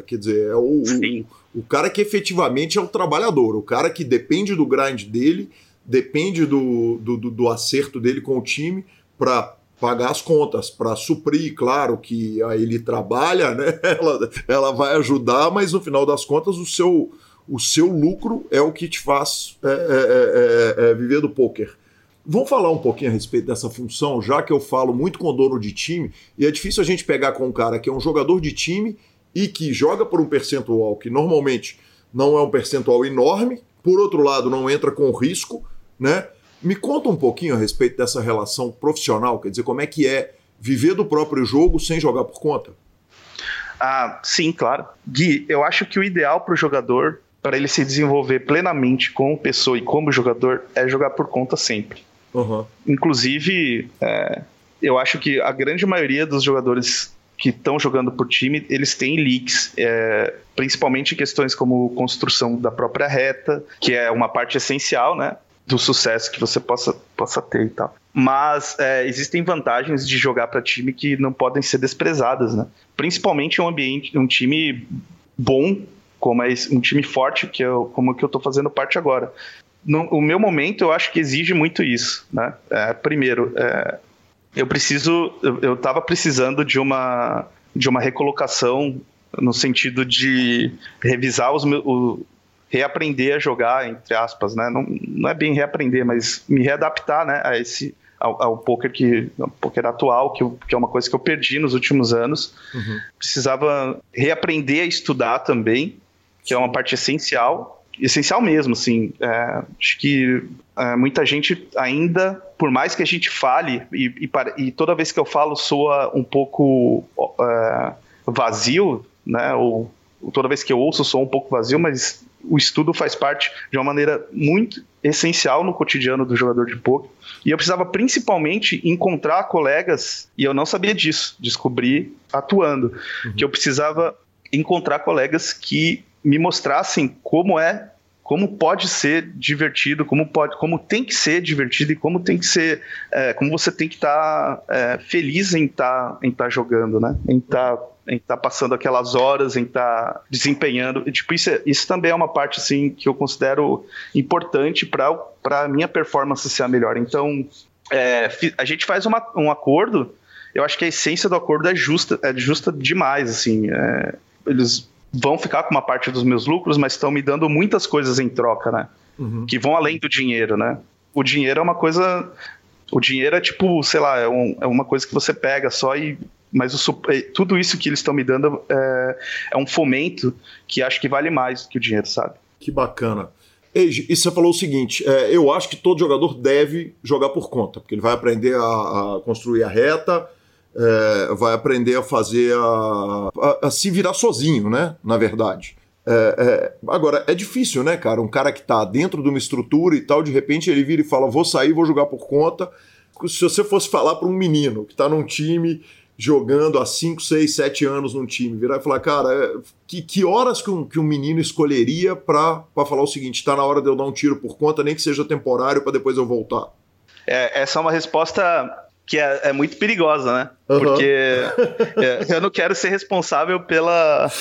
S1: quer dizer, é o, o o cara que efetivamente é o trabalhador, o cara que depende do grind dele, depende do, do, do acerto dele com o time para pagar as contas, para suprir, claro que aí ele trabalha, né? Ela, ela vai ajudar, mas no final das contas o seu, o seu lucro é o que te faz é, é, é, é, é viver do poker. Vamos falar um pouquinho a respeito dessa função, já que eu falo muito com dono de time, e é difícil a gente pegar com um cara que é um jogador de time e que joga por um percentual que normalmente não é um percentual enorme, por outro lado, não entra com risco, né? Me conta um pouquinho a respeito dessa relação profissional, quer dizer, como é que é viver do próprio jogo sem jogar por conta?
S3: Ah, sim, claro. Gui, eu acho que o ideal para o jogador, para ele se desenvolver plenamente como pessoa e como jogador, é jogar por conta sempre. Uhum. Inclusive, é, eu acho que a grande maioria dos jogadores que estão jogando por time, eles têm leaks, é, principalmente questões como construção da própria reta, que é uma parte essencial, né? Do sucesso que você possa, possa ter e tal. Mas é, existem vantagens de jogar para time que não podem ser desprezadas, né? Principalmente um ambiente, um time bom, como é um time forte, que eu, como que eu estou fazendo parte agora. No, o meu momento, eu acho que exige muito isso, né? É, primeiro, é, eu preciso, eu estava precisando de uma de uma recolocação no sentido de revisar os meus, reaprender a jogar entre aspas, né? Não, não é bem reaprender, mas me readaptar, né, a esse ao, ao poker que ao poker atual, que, que é uma coisa que eu perdi nos últimos anos. Uhum. Precisava reaprender a estudar também, que é uma parte essencial essencial mesmo, assim. É, acho que é, muita gente ainda, por mais que a gente fale, e, e, e toda vez que eu falo soa um pouco é, vazio, né? Ou toda vez que eu ouço soa um pouco vazio, mas o estudo faz parte de uma maneira muito essencial no cotidiano do jogador de poker. E eu precisava principalmente encontrar colegas, e eu não sabia disso, descobri atuando, uhum. que eu precisava encontrar colegas que me mostrassem como é como pode ser divertido, como pode, como tem que ser divertido e como tem que ser, é, como você tem que estar tá, é, feliz em estar tá, em tá jogando, né? Em estar tá, em tá passando aquelas horas, em estar tá desempenhando. E, tipo, isso, é, isso também é uma parte assim que eu considero importante para para minha performance ser a melhor. Então, é, a gente faz uma, um acordo. Eu acho que a essência do acordo é justa, é justa demais, assim. É, eles vão ficar com uma parte dos meus lucros, mas estão me dando muitas coisas em troca, né? Uhum. Que vão além do dinheiro, né? O dinheiro é uma coisa. O dinheiro é tipo, sei lá, é, um, é uma coisa que você pega só e. Mas é, tudo isso que eles estão me dando é, é um fomento que acho que vale mais do que o dinheiro, sabe?
S1: Que bacana. E você falou o seguinte: é, eu acho que todo jogador deve jogar por conta, porque ele vai aprender a, a construir a reta, é, vai aprender a fazer a, a, a, se virar sozinho, né? Na verdade. Agora, é difícil, né, cara? Um cara que tá dentro de uma estrutura e tal, de repente ele vira e fala: vou sair, vou jogar por conta. Se você fosse falar para um menino que tá num time jogando há 5, 6, 7 anos num time, virar e falar, cara, é, que, que horas que um, que um menino escolheria para falar o seguinte: tá na hora de eu dar um tiro por conta, nem que seja temporário, para depois eu voltar?
S3: É, essa é uma resposta que é, é, muito perigosa, né? Uhum. Porque é, eu não quero ser responsável pela,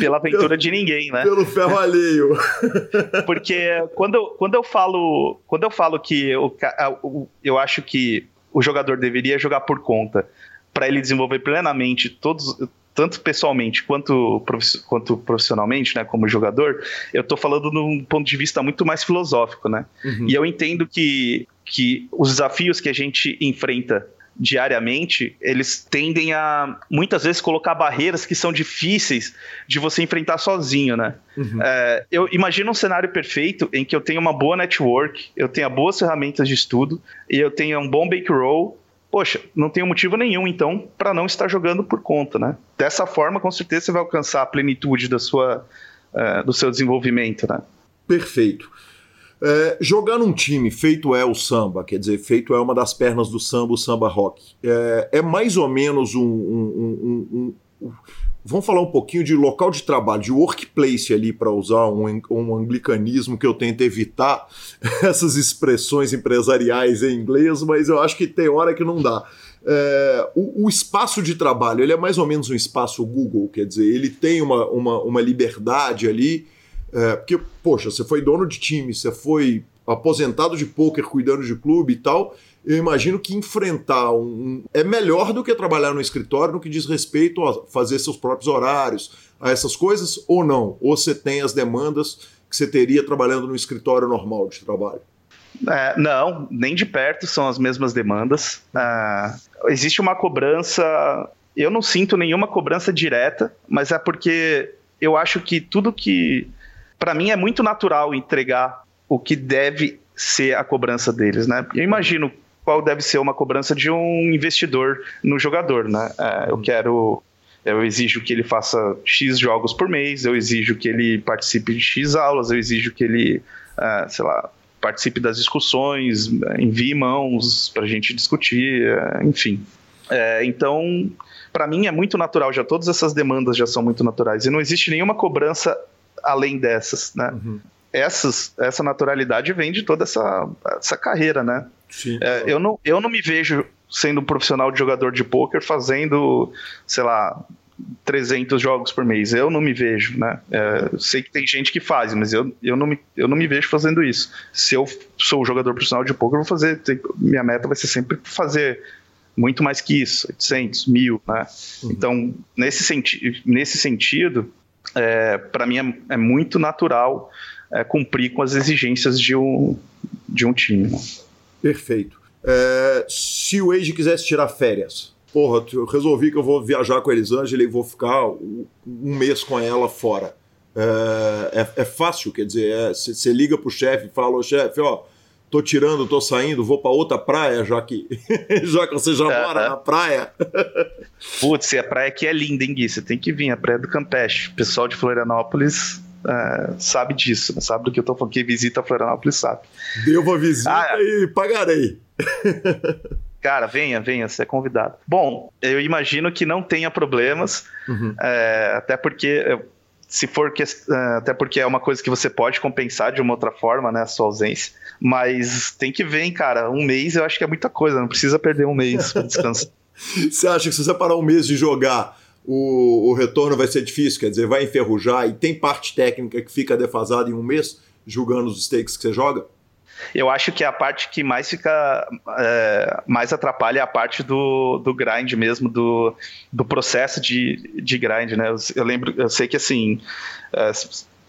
S3: pela aventura de ninguém, né?
S1: Pelo ferro alheio.
S3: Porque quando eu, quando eu falo quando eu falo que eu, eu acho que o jogador deveria jogar por conta, para ele desenvolver plenamente todos tanto pessoalmente quanto, quanto profissionalmente, né, como jogador, eu estou falando num ponto de vista muito mais filosófico, né? Uhum. E eu entendo que, que os desafios que a gente enfrenta diariamente, eles tendem a muitas vezes colocar barreiras que são difíceis de você enfrentar sozinho, né? Uhum. É, eu imagino um cenário perfeito em que eu tenho uma boa network, eu tenha boas ferramentas de estudo e eu tenha um bom bankroll poxa, não tem motivo nenhum, então, para não estar jogando por conta, né? Dessa forma, com certeza, você vai alcançar a plenitude da sua, uh, do seu desenvolvimento, né?
S1: Perfeito. É, jogar num time feito é o samba, quer dizer, feito é uma das pernas do samba, o samba rock, é, é mais ou menos um, um, um, um Vamos falar um pouquinho de local de trabalho, de workplace ali, para usar um, um anglicanismo que eu tento evitar essas expressões empresariais em inglês, mas eu acho que tem hora que não dá. É, o, o, espaço de trabalho, ele é mais ou menos um espaço Google, quer dizer, ele tem uma, uma, uma liberdade ali, é, porque, poxa, você foi dono de time, você foi aposentado de poker cuidando de clube e tal, eu imagino que enfrentar um. É melhor do que trabalhar no escritório no que diz respeito a fazer seus próprios horários, a essas coisas, ou não? Ou você tem as demandas que você teria trabalhando no escritório normal de trabalho?
S3: É, não, nem de perto são as mesmas demandas. É, existe uma cobrança. Eu não sinto nenhuma cobrança direta, mas é porque eu acho que tudo que. Para mim é muito natural entregar o que deve ser a cobrança deles, né? Eu imagino qual deve ser uma cobrança de um investidor no jogador, né? É, eu quero eu exijo que ele faça X jogos por mês, eu exijo que ele participe de X aulas, eu exijo que ele, uh, sei lá, participe das discussões, envie mãos para a gente discutir, uh, enfim. É, então, para mim é muito natural, já todas essas demandas já são muito naturais e não existe nenhuma cobrança além dessas, né? Uhum. Essas, essa naturalidade vem de toda essa, essa carreira, né? É, eu, não, eu não me vejo sendo um profissional de jogador de pôquer fazendo, sei lá, 300 jogos por mês. Eu não me vejo, né? É, sei que tem gente que faz, mas eu, eu, não me, eu não me vejo fazendo isso. Se eu sou um jogador profissional de poker, eu vou fazer. Minha meta vai ser sempre fazer muito mais que isso, 800, mil, né? Uhum. Então, nesse, senti nesse sentido, é, para mim é, é, muito natural é, cumprir com as exigências de um, de um time. Né?
S1: Perfeito. É, se o Age quisesse tirar férias, porra, eu resolvi que eu vou viajar com a Elisângela e vou ficar um mês com ela fora. É, é, é fácil, quer dizer, você é, liga pro chefe e fala, ô chefe, ó, tô tirando, tô saindo, vou para outra praia, já que, já que você já mora na praia.
S3: Putz, a praia aqui é linda, hein, Gui? Você tem que vir, a praia do Campeche. Pessoal de Florianópolis é, sabe disso, né? sabe do que eu tô falando. Quem visita Florianópolis sabe.
S1: Devo a visita ah, e pagarei.
S3: Cara, venha, venha, você é convidado. Bom, eu imagino que não tenha problemas, uhum. é, até porque se for que, é, até porque é uma coisa que você pode compensar de uma outra forma, né, a sua ausência. Mas tem que ver, hein, cara. Um mês eu acho que é muita coisa, não precisa perder um mês para descansar.
S1: você acha que se você parar um mês de jogar o, o retorno vai ser difícil, quer dizer, vai enferrujar e tem parte técnica que fica defasada em um mês, julgando os stakes que você joga?
S3: Eu acho que a parte que mais fica é, mais atrapalha é a parte do, do grind mesmo, do, do processo de, de grind, né? Eu, eu lembro, eu sei que assim.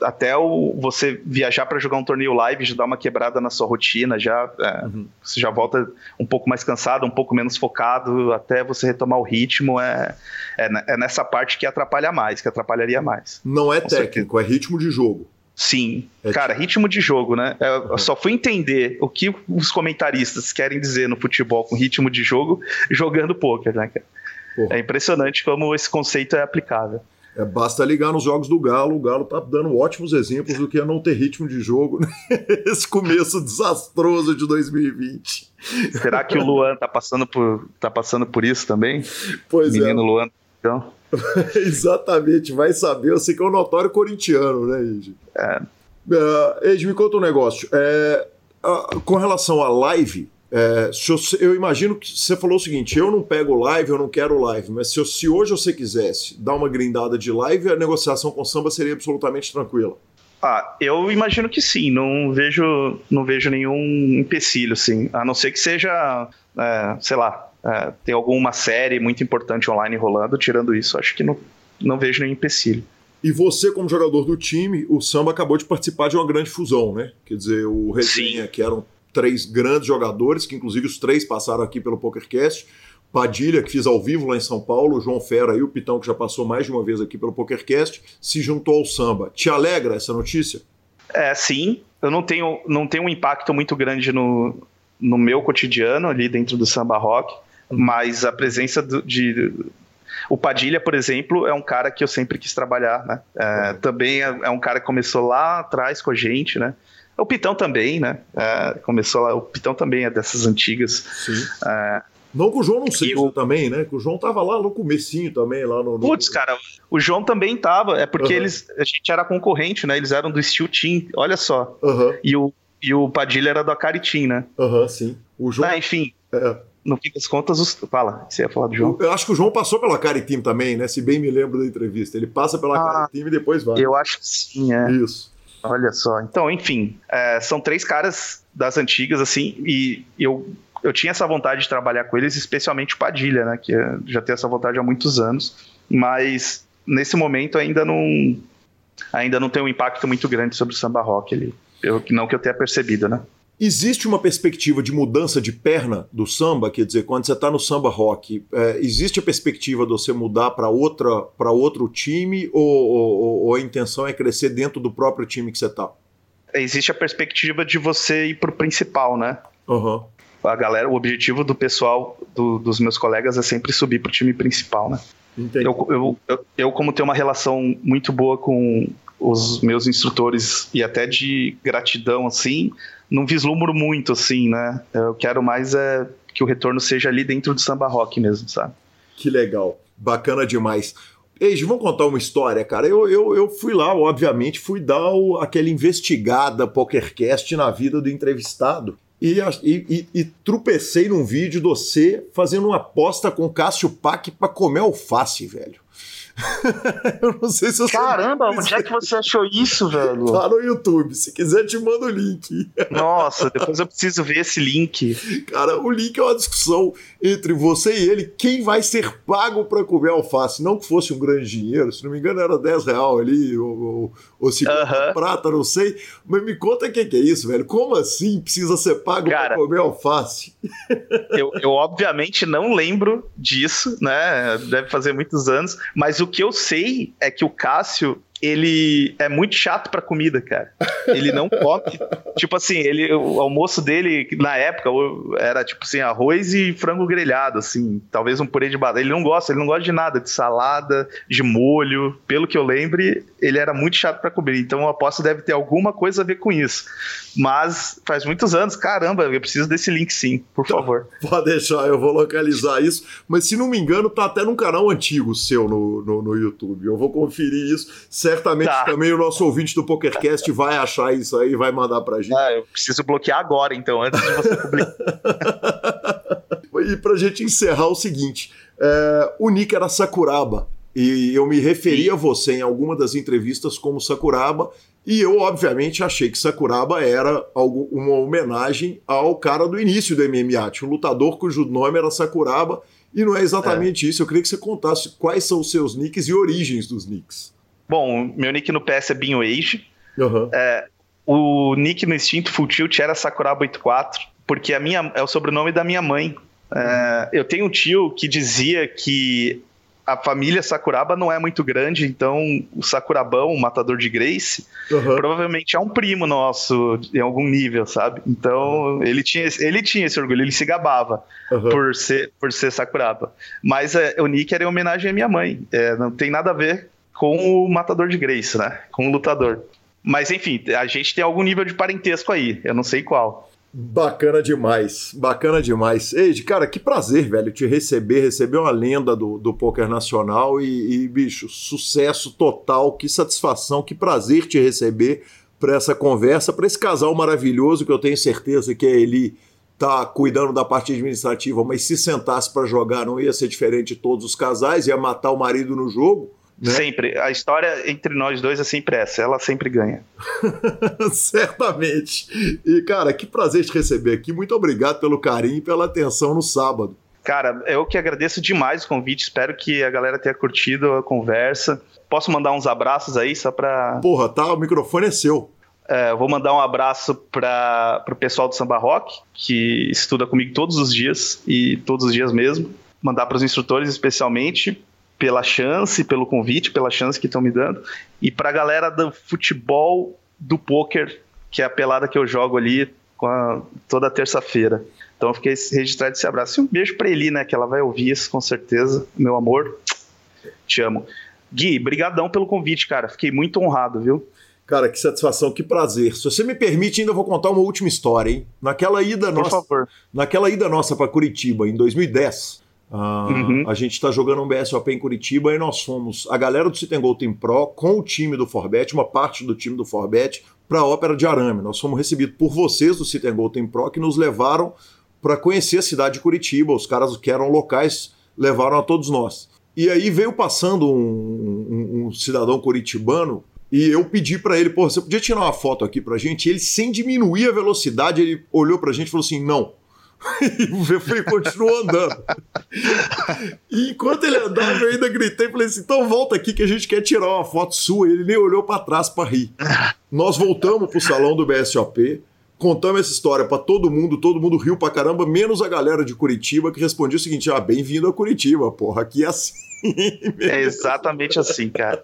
S3: É, até o, você viajar para jogar um torneio live já dá uma quebrada na sua rotina, já é, uhum. você já volta um pouco mais cansado, um pouco menos focado, até você retomar o ritmo. É, é, é nessa parte que atrapalha mais, que atrapalharia mais.
S1: Não é técnico, certeza. é ritmo de jogo.
S3: Sim, é cara, tipo ritmo de jogo, né? Eu uhum. só fui entender o que os comentaristas querem dizer no futebol com ritmo de jogo jogando poker, né, cara? É impressionante como esse conceito é aplicável.
S1: É, basta ligar nos jogos do Galo, o Galo tá dando ótimos exemplos do que é não ter ritmo de jogo nesse começo desastroso de 2020.
S3: Será que o Luan tá passando por, tá passando por isso também?
S1: Pois
S3: Menino é. Menino Luan, então.
S1: Exatamente, vai saber. Eu sei que é um notório corintiano, né, Ed? É. Uh, Ed, me conta um negócio. É, uh, com relação à live, é, eu, eu, imagino que você falou o seguinte: eu não pego live, eu não quero live, mas se, se hoje você quisesse dar uma grindada de live, a negociação com samba seria absolutamente tranquila.
S3: Ah, eu imagino que sim, não vejo, não vejo nenhum empecilho, sim. A não ser que seja, é, sei lá, é, tem alguma série muito importante online rolando, tirando isso, acho que não, não vejo nenhum empecilho.
S1: E você, como jogador do time, o Samba acabou de participar de uma grande fusão, né? Quer dizer, o Resenha, Sim. que eram três grandes jogadores, que inclusive os três passaram aqui pelo PokerCast. Padilha, que fiz ao vivo lá em São Paulo, o João Fera e o Pitão, que já passou mais de uma vez aqui pelo PokerCast, se juntou ao samba. Te alegra essa notícia?
S3: É, sim. Eu não tenho, não tenho um impacto muito grande no, no meu cotidiano ali dentro do samba rock, mas a presença do, de, o Padilha, por exemplo, é um cara que eu sempre quis trabalhar, né? É, uhum. Também é, é, um cara que começou lá atrás com a gente, né? O Pitão também, né? É, começou lá, o Pitão também é dessas antigas.
S1: Sim. É, não que o João não seja o... também, né? Que o João tava lá no comecinho também, lá no... no...
S3: Putz, cara, o João também tava, é porque uhum. eles, a gente era concorrente, né? Eles eram do Steel Team, olha só.
S1: Uhum.
S3: E, o, e o Padilha era do Akari Team, né?
S1: Aham, uhum, sim.
S3: O João... Ah, enfim... É no fim das contas, os... fala, você ia falar do João?
S1: Eu, acho que o João passou pela Caritim também, né? Se bem me lembro da entrevista. Ele passa pela ah, Caritim e depois vai.
S3: Eu acho que sim, é.
S1: Isso.
S3: Olha só. Então, enfim, é, são três caras das antigas, assim, e eu, eu tinha essa vontade de trabalhar com eles, especialmente o Padilha, né? Que é, já tem essa vontade há muitos anos, mas nesse momento ainda não ainda não tem um impacto muito grande sobre o samba rock ali. Eu, não que eu tenha percebido, né?
S1: Existe uma perspectiva de mudança de perna do samba, quer dizer, quando você está no samba rock, é, existe a perspectiva de você mudar para outra para outro time ou, ou, ou, a intenção é crescer dentro do próprio time que você está?
S3: Existe a perspectiva de você ir para o principal, né?
S1: Uhum.
S3: A galera, o objetivo do pessoal, do, dos meus colegas é sempre subir para o time principal, né?
S1: Entendi.
S3: Eu, eu, eu, eu, como tenho uma relação muito boa com os meus instrutores e até de gratidão, assim, não vislumbro muito, assim, né? Eu quero mais é que o retorno seja ali dentro do samba rock mesmo, sabe?
S1: Que legal. Bacana demais. Eiji, vamos contar uma história, cara. Eu, eu, eu fui lá, obviamente, fui dar o, aquela investigada PokerCast na vida do entrevistado. E, e, e, e tropecei num vídeo de você fazendo uma aposta com Cássio Pac para comer alface, velho.
S3: eu não sei se eu Caramba, onde é que você achou isso, velho?
S1: Tá no YouTube. Se quiser, te mando o link.
S3: Nossa, depois eu preciso ver esse link.
S1: Cara, o link é uma discussão entre você e ele. Quem vai ser pago para comer alface? Não que fosse um grande dinheiro, se não me engano, era 10 real ali, ou, ou, ou 50 uh -huh. prata, não sei. Mas me conta o que, que, é isso, velho. Como assim precisa ser pago para comer alface?
S3: eu, eu, obviamente, não lembro disso, né? Deve fazer muitos anos, mas o que eu sei é que o Cássio, ele é muito chato pra comida, cara. Ele não come. tipo assim, ele, o almoço dele, na época, era tipo assim, arroz e frango grelhado, assim. Talvez um purê de batata. Ele não gosta, ele não gosta de nada, de salada, de molho. Pelo que eu lembre, ele era muito chato para comer. Então eu aposto deve ter alguma coisa a ver com isso. Mas faz muitos anos, caramba, eu preciso desse link sim, por então, favor.
S1: Pode deixar, eu vou localizar isso. Mas se não me engano, tá até num canal antigo seu no, no, no YouTube. Eu vou conferir isso. Certamente tá. também o nosso ouvinte do PokerCast vai achar isso aí e vai mandar pra gente.
S3: Ah, eu preciso bloquear agora, então, antes de você publicar.
S1: e pra gente encerrar o seguinte: é, o Nick era Sakuraba. E eu me referi a você em alguma das entrevistas como Sakuraba, e eu, obviamente, achei que Sakuraba era algo, uma homenagem ao cara do início do MMA, um lutador cujo nome era Sakuraba, e não é exatamente é. isso. Eu queria que você contasse quais são os seus nicks e origens dos nicks.
S3: Bom, meu nick no PS é Binho Age.
S1: Uhum.
S3: É, o nick no Instinto Full Tilt era Sakuraba84, porque a minha, é o sobrenome da minha mãe. É, eu tenho um tio que dizia que a família Sakuraba não é muito grande, então o Sakurabão, o matador de Grace, uhum. provavelmente é um primo nosso em algum nível, sabe? Então uhum. ele, tinha, ele tinha esse orgulho, ele se gabava uhum. por, ser, por ser Sakuraba. Mas é, o Nick era em homenagem à minha mãe, é, não tem nada a ver com o matador de Grace, né? Com o lutador. Mas enfim, a gente tem algum nível de parentesco aí, eu não sei qual.
S1: Bacana demais, bacana demais. Ei, cara, que prazer, velho, te receber, receber uma lenda do, do poker nacional e, e, bicho, sucesso total, que satisfação, que prazer te receber para essa conversa, para esse casal maravilhoso que eu tenho certeza que é ele tá cuidando da parte administrativa, mas se sentasse para jogar não ia ser diferente de todos os casais, ia matar o marido no jogo.
S3: Né? Sempre. A história entre nós dois é sempre essa. Ela sempre ganha.
S1: Certamente. E, cara, que prazer te receber aqui. Muito obrigado pelo carinho e pela atenção no sábado.
S3: Cara, eu que agradeço demais o convite, espero que a galera tenha curtido a conversa. Posso mandar uns abraços aí, só pra.
S1: Porra, tá, o microfone é seu.
S3: É, vou mandar um abraço para o pessoal do Samba Rock, que estuda comigo todos os dias, e todos os dias mesmo. Mandar para os instrutores, especialmente, pela chance, pelo convite, pela chance que estão me dando. E para a galera do futebol do poker, que é a pelada que eu jogo ali a, toda terça-feira. Então eu fiquei registrado esse abraço. E um beijo para Eli, né? Que ela vai ouvir isso com certeza. Meu amor, te amo. Gui, brigadão pelo convite, cara. Fiquei muito honrado, viu?
S1: Cara, que satisfação, que prazer. Se você me permite, ainda vou contar uma última história, hein? Naquela ida
S3: Por
S1: nossa,
S3: favor.
S1: naquela ida nossa para Curitiba em 2010, uh, uhum. a gente está jogando um BSOP em Curitiba e nós fomos a galera do Citengol Team Pro com o time do Forbet, uma parte do time do Forbet para a Ópera de Arame. Nós fomos recebidos por vocês do Citengol Team Pro que nos levaram para conhecer a cidade de Curitiba. Os caras que eram locais levaram a todos nós. E aí veio passando um, um, um cidadão curitibano e eu pedi para ele, pô, você podia tirar uma foto aqui pra gente? E ele, sem diminuir a velocidade, ele olhou pra gente e falou assim: não. E continuou andando. e enquanto ele andava, eu ainda gritei, falei assim: então volta aqui que a gente quer tirar uma foto sua. Ele nem olhou para trás para rir. Nós voltamos pro salão do BSOP, contamos essa história para todo mundo, todo mundo riu pra caramba, menos a galera de Curitiba que respondia o seguinte: ah, bem-vindo a Curitiba, porra, aqui é assim.
S3: É exatamente assim, cara.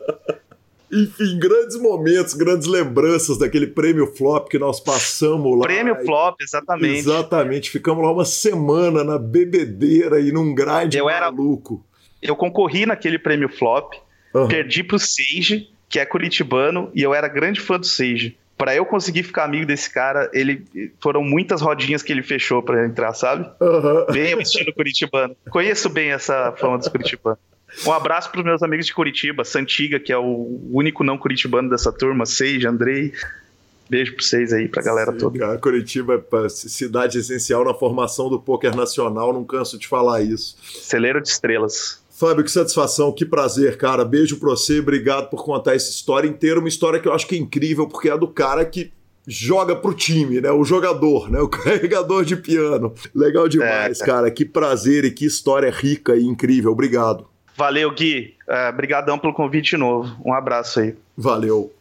S1: Enfim, grandes momentos, grandes lembranças daquele prêmio flop que nós passamos lá.
S3: Prêmio flop, exatamente.
S1: Exatamente. Ficamos lá uma semana na bebedeira e num grind eu maluco.
S3: Era... Eu concorri naquele prêmio flop, uhum. perdi pro Sage, que é curitibano, e eu era grande fã do Sage. Para eu conseguir ficar amigo desse cara, ele foram muitas rodinhas que ele fechou para entrar, sabe? Uhum. Bem o estilo curitibano. Conheço bem essa fama dos curitibanos. Um abraço para os meus amigos de Curitiba, Santiga, que é o único não curitibano dessa turma, Seija, Andrei. Beijo para vocês aí, para a galera Sim, toda.
S1: Cara, Curitiba é cidade essencial na formação do poker nacional, não canso de falar isso.
S3: Celeiro de estrelas.
S1: Fábio, que satisfação, que prazer, cara. Beijo para você, obrigado por contar essa história inteira. Uma história que eu acho que é incrível, porque é do cara que joga pro time, né? O jogador, né? O carregador de piano. Legal demais, é, cara. Que prazer e que história rica e incrível. Obrigado.
S3: Valeu, Gui. Obrigadão é, pelo convite de novo. Um abraço aí.
S1: Valeu.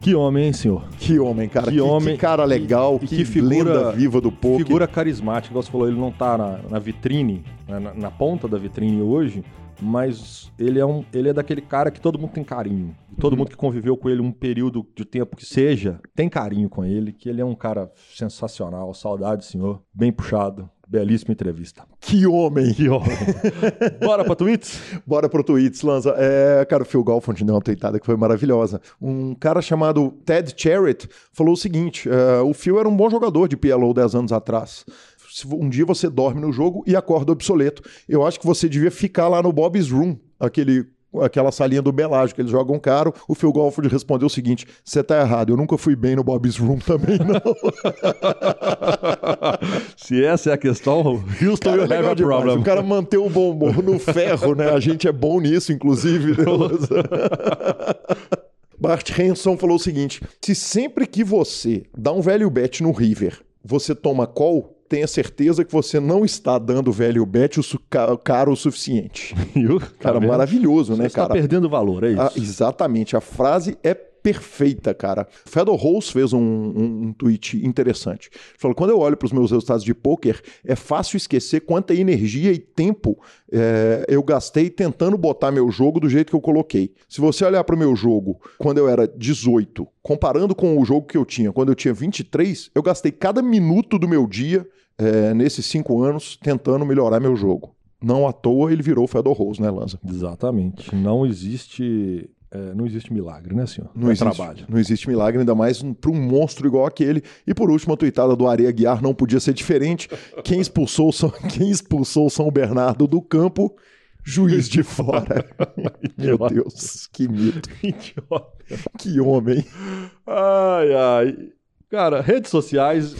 S2: Que homem, hein, senhor?
S1: Que homem, cara.
S2: Que, que homem.
S1: Que cara legal, que, que figura viva do poker.
S2: Figura carismática. Igual você falou, ele não tá na, na vitrine, na, na, ponta da vitrine hoje, mas ele é, um, ele é daquele cara que todo mundo tem carinho. Todo uhum. mundo que conviveu com ele um período de tempo que seja, tem carinho com ele, que ele é um cara sensacional. Saudade, senhor. Bem puxado. Belíssima entrevista.
S1: Que homem!
S2: Que homem! Bora pra tweets?
S1: Bora pro tweets, Lanza. É, cara, o Phil Golfond deu uma tweetada que foi maravilhosa. Um cara chamado Ted Charrett falou o seguinte: uh, o Phil era um bom jogador de PLO 10 anos atrás um dia você dorme no jogo e acorda obsoleto. Eu acho que você devia ficar lá no Bob's Room, aquele aquela salinha do Belágio, que eles jogam caro. O Phil Golford respondeu o seguinte: você tá errado, eu nunca fui bem no Bob's Room também, não.
S2: Se essa é a questão, Houston cara, you have a problem.
S1: O cara manter o bom humor no ferro, né? A gente é bom nisso, inclusive. Bart Hanson falou o seguinte: se sempre que você dá um velho bet no River, você toma call, tenha certeza que você não está dando velho bet o caro o suficiente. cara, tá maravilhoso, né,
S2: você
S1: cara?
S2: Está perdendo valor, é isso?
S1: Ah, exatamente. A frase é perfeita, cara. Fedor Rose fez um, um, um, tweet interessante. Ele falou: quando eu olho para os meus resultados de poker, é fácil esquecer quanta energia e tempo é, eu gastei tentando botar meu jogo do jeito que eu coloquei. Se você olhar para o meu jogo quando eu era 18, comparando com o jogo que eu tinha quando eu tinha 23, eu gastei cada minuto do meu dia é, nesses cinco anos tentando melhorar meu jogo. Não à toa ele virou Fedor Rose, né, Lanza?
S2: Exatamente. Não existe é, não existe milagre, né, senhor?
S1: Não é existe, trabalho. Não existe milagre, ainda mais para um monstro igual aquele. E por último, a tuitada do Areia Guiar não podia ser diferente. Quem expulsou, quem expulsou São Bernardo do campo? Juiz de fora. Meu Deus, que mito. Idiota. Que homem.
S2: Ai, ai. Cara, redes sociais.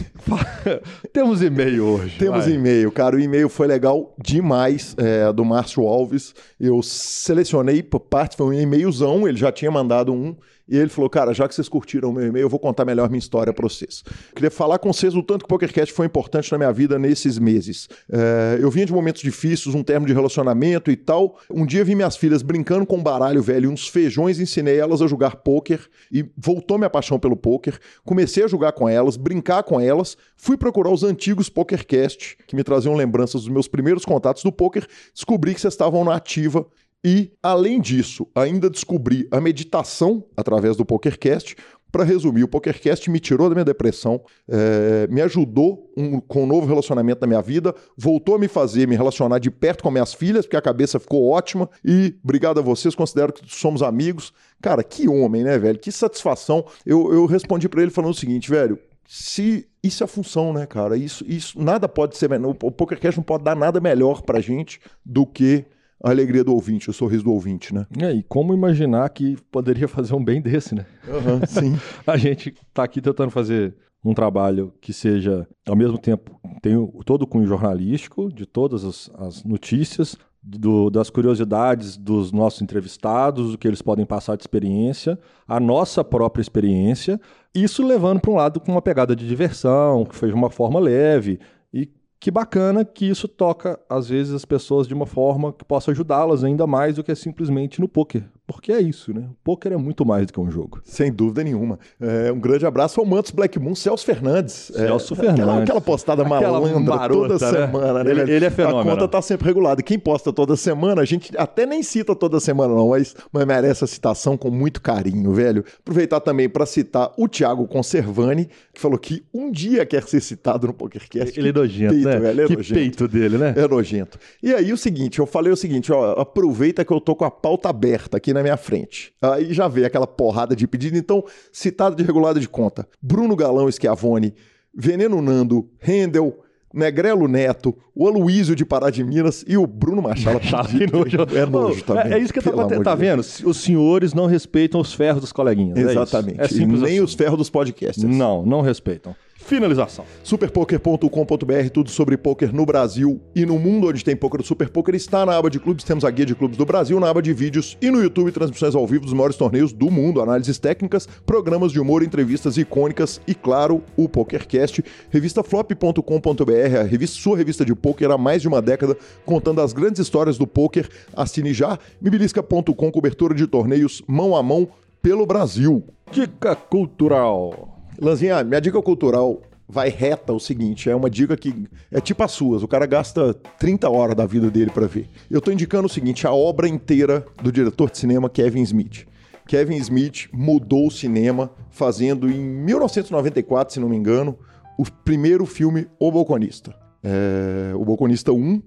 S2: Temos e-mail hoje.
S1: Temos e-mail, cara. O e-mail foi legal demais é, do Márcio Alves. Eu selecionei por parte, foi um e-mailzão, ele já tinha mandado um. E ele falou: Cara, já que vocês curtiram o meu e-mail, eu vou contar melhor minha história para vocês. Queria falar com vocês o tanto que o PokerCast foi importante na minha vida nesses meses. É, eu vinha de momentos difíceis, um termo de relacionamento e tal. Um dia vi minhas filhas brincando com um baralho velho e uns feijões, ensinei elas a jogar poker e voltou minha paixão pelo poker. Comecei a jogar com elas, brincar com elas, fui procurar os antigos PokerCast, que me traziam lembranças dos meus primeiros contatos do poker, descobri que vocês estavam na ativa e, além disso, ainda descobri a meditação através do PokerCast. Para resumir, o PokerCast me tirou da minha depressão, é, me ajudou um, com um novo relacionamento na minha vida, voltou a me fazer me relacionar de perto com minhas filhas, porque a cabeça ficou ótima. E obrigado a vocês, considero que somos amigos. Cara, que homem, né, velho? Que satisfação. Eu, eu respondi para ele falando o seguinte, velho: se isso é a função, né, cara? Isso, isso nada pode ser. O PokerCast não pode dar nada melhor pra gente do que a alegria do ouvinte, o sorriso do ouvinte, né?
S2: É, e como imaginar que poderia fazer um bem desse, né?
S1: Uhum, sim.
S2: a gente tá aqui tentando fazer um trabalho que seja, ao mesmo tempo, tem todo o cunho jornalístico, de todas as, as notícias, do, das curiosidades dos nossos entrevistados, o que eles podem passar de experiência, a nossa própria experiência, isso levando para um lado com uma pegada de diversão, que foi de uma forma leve, e que bacana que isso toca, às vezes, as pessoas de uma forma que possa ajudá-las ainda mais do que simplesmente no poker. Porque é isso, né? O poker é muito mais do que um jogo.
S1: Sem dúvida nenhuma. É, um grande abraço ao Mantos Black Moon, Celso Fernandes.
S2: Celso é, Fernandes.
S1: Aquela, aquela postada aquela malandra marota, toda né? semana, né?
S2: Ele, ele, é fenômeno.
S1: A conta tá sempre regulada. Quem posta toda semana, a gente até nem cita toda semana não, mas, mas merece a citação com muito carinho, velho. Aproveitar também para citar o Thiago Conservani, que falou que um dia quer ser citado no PokerCast.
S2: Ele é nojento, peito, né? Velho, é que nojento. peito dele, né?
S1: É nojento. E aí o seguinte, eu falei o seguinte, ó, aproveita que eu tô com a pauta aberta aqui na minha frente. Aí já veio aquela porrada de pedido. Então, citado de regulada de conta: Bruno Galão Schiavone, Veneno Nando, Rendel, Negrelo Neto, o Aloísio de Pará de Minas e o Bruno Machado.
S2: é nojo também. É, é isso que tá, tá vendo? Os senhores não respeitam os ferros dos coleguinhas.
S1: É Exatamente.
S2: É, é
S1: nem assim. os ferros dos podcasts.
S2: Não, não respeitam. Finalização.
S1: Superpoker.com.br, tudo sobre poker no Brasil e no mundo onde tem poker do Super Poker está na aba de clubes, temos a guia de clubes do Brasil, na aba de vídeos e no YouTube transmissões ao vivo dos maiores torneios do mundo, análises técnicas, programas de humor, entrevistas icônicas e claro, o PokerCast, revista flop.com.br, a revista, sua revista de poker há mais de uma década, contando as grandes histórias do poker. Assine já, mibilisca.com, cobertura de torneios mão a mão pelo Brasil.
S2: Dica cultural.
S1: Lanzinha, minha dica cultural vai reta o seguinte, é uma dica que é tipo as suas, o cara gasta 30 horas da vida dele para ver. Eu tô indicando o seguinte, a obra inteira do diretor de cinema Kevin Smith. Kevin Smith mudou o cinema fazendo em 1994, se não me engano, o primeiro filme O Balconista. É, o Balconista 1,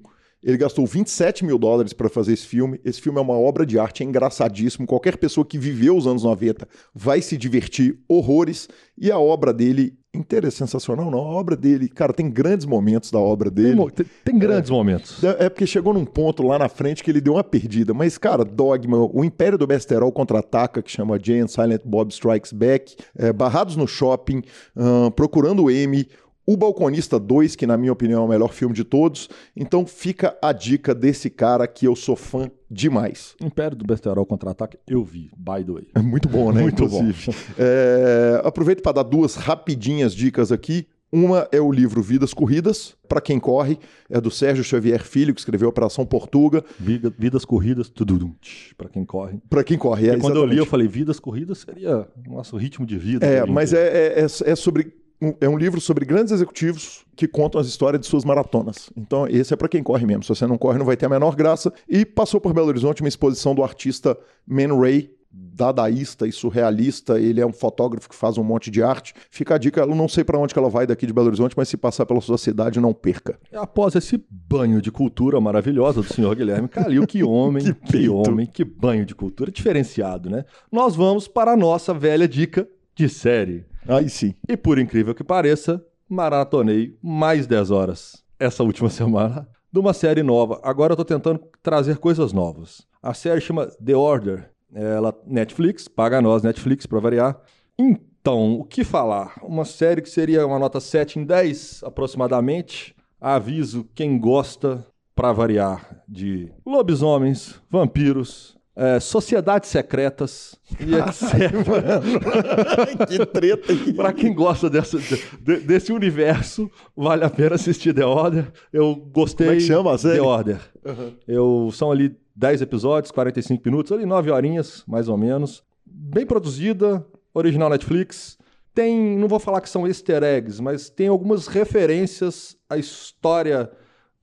S1: ele gastou 27 mil dólares para fazer esse filme. Esse filme é uma obra de arte, é engraçadíssimo. Qualquer pessoa que viveu os anos 90 vai se divertir horrores. E a obra dele inteira é sensacional, não. A obra dele, cara, tem grandes momentos da obra dele.
S2: Tem, tem, grandes
S1: é,
S2: momentos.
S1: É, é porque chegou num ponto lá na frente que ele deu uma perdida. Mas, cara, Dogma, o Império do Besterol contra-ataca, que chama Jay Silent Bob Strikes Back, é, Barrados no Shopping, Procurando o M, o Balconista 2, que na minha opinião é o melhor filme de todos. Então fica a dica desse cara que eu sou fã demais.
S2: Império do Besterol Contra-Ataque, eu vi, by the way.
S1: É muito bom, né?
S2: muito Inclusive.
S1: bom. É, aproveito para dar duas rapidinhas dicas aqui. Uma é o livro Vidas Corridas, para quem corre, é do Sérgio Xavier Filho, que escreveu Operação Portuga.
S2: Vidas Corridas, tudo para quem corre.
S1: Para quem corre,
S2: é. quando eu li, eu falei, Vidas Corridas seria nosso ritmo de vida.
S1: É, mas é, é, é sobre é um livro sobre grandes executivos que contam as histórias de suas maratonas. Então, esse é para quem corre mesmo. Se você não corre, não vai ter a menor graça. E passou por Belo Horizonte uma exposição do artista Man Ray, dadaísta e surrealista. Ele é um fotógrafo que faz um monte de arte. Fica a dica, eu não sei para onde que ela vai daqui de Belo Horizonte, mas se passar pela sua cidade, não perca.
S2: Após esse banho de cultura maravilhosa do senhor Guilherme Calil, que homem, que, que homem, que banho de cultura diferenciado, né? Nós vamos para a nossa velha dica de série.
S1: Aí sim.
S2: E por incrível que pareça, maratonei mais 10 horas essa última semana de uma série nova. Agora eu tô tentando trazer coisas novas. A série chama The Order. Ela Netflix, paga nós Netflix para variar. Então, o que falar? Uma série que seria uma nota 7 em 10 aproximadamente. Aviso quem gosta para variar de lobisomens, vampiros, é, sociedades secretas e etc.
S1: que treta.
S2: Para quem gosta dessa, de, desse universo, vale a pena assistir The Order. Eu gostei.
S1: Como é que chama a série?
S2: The Order. Uhum. Eu, são ali 10 episódios, 45 minutos, ali 9 horinhas, mais ou menos. Bem produzida, original Netflix. Tem, não vou falar que são easter eggs, mas tem algumas referências à história